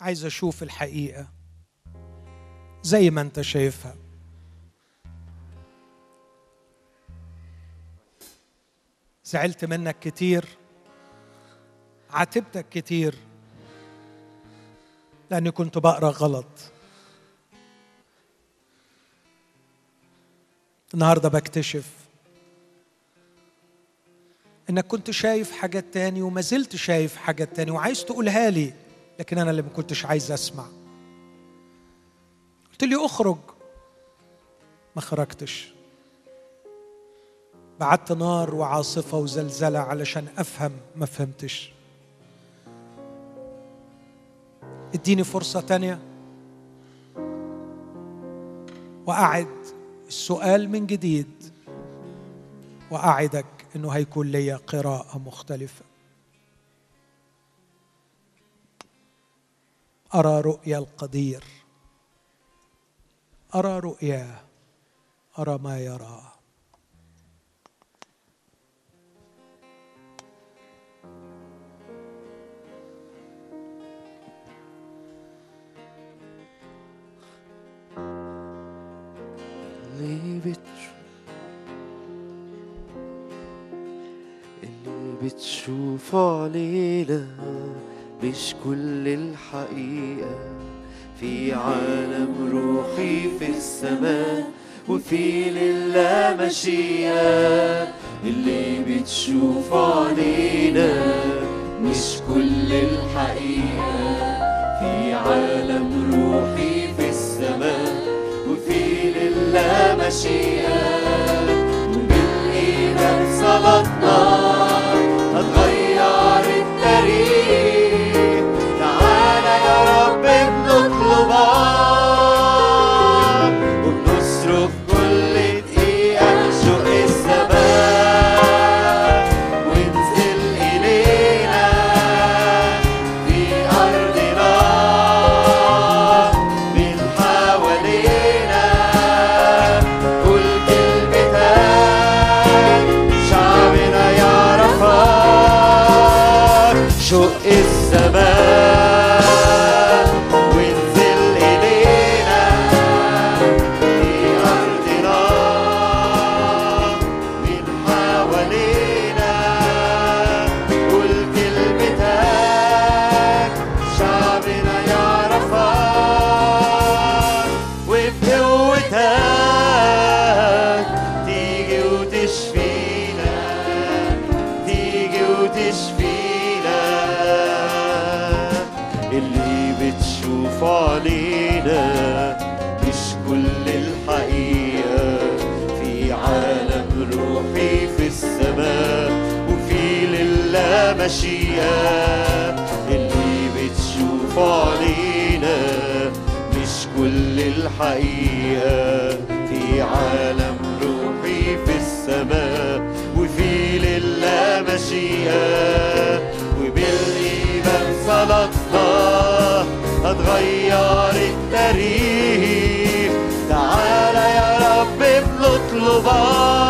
عايز أشوف الحقيقة زي ما أنت شايفها. زعلت منك كتير عاتبتك كتير لأني كنت بقرأ غلط. النهارده بكتشف إنك كنت شايف حاجات تاني وما زلت شايف حاجات تاني وعايز تقولها لي لكن أنا اللي ما كنتش عايز أسمع. قلت لي اخرج. ما خرجتش. بعت نار وعاصفة وزلزلة علشان أفهم ما فهمتش. اديني فرصة تانية. وأعد. السؤال من جديد. وأعدك إنه هيكون لي قراءة مختلفة. أرى رؤيا القدير. أرى رؤياه أرى ما يراه اللي بتشوف اللي علينا مش كل الحقيقة. في عالم روحي في السماء وفي لله مشيئة. اللي بتشوفه علينا مش كل الحقيقة. في عالم مشيئة بالإيمان صمدنا Love.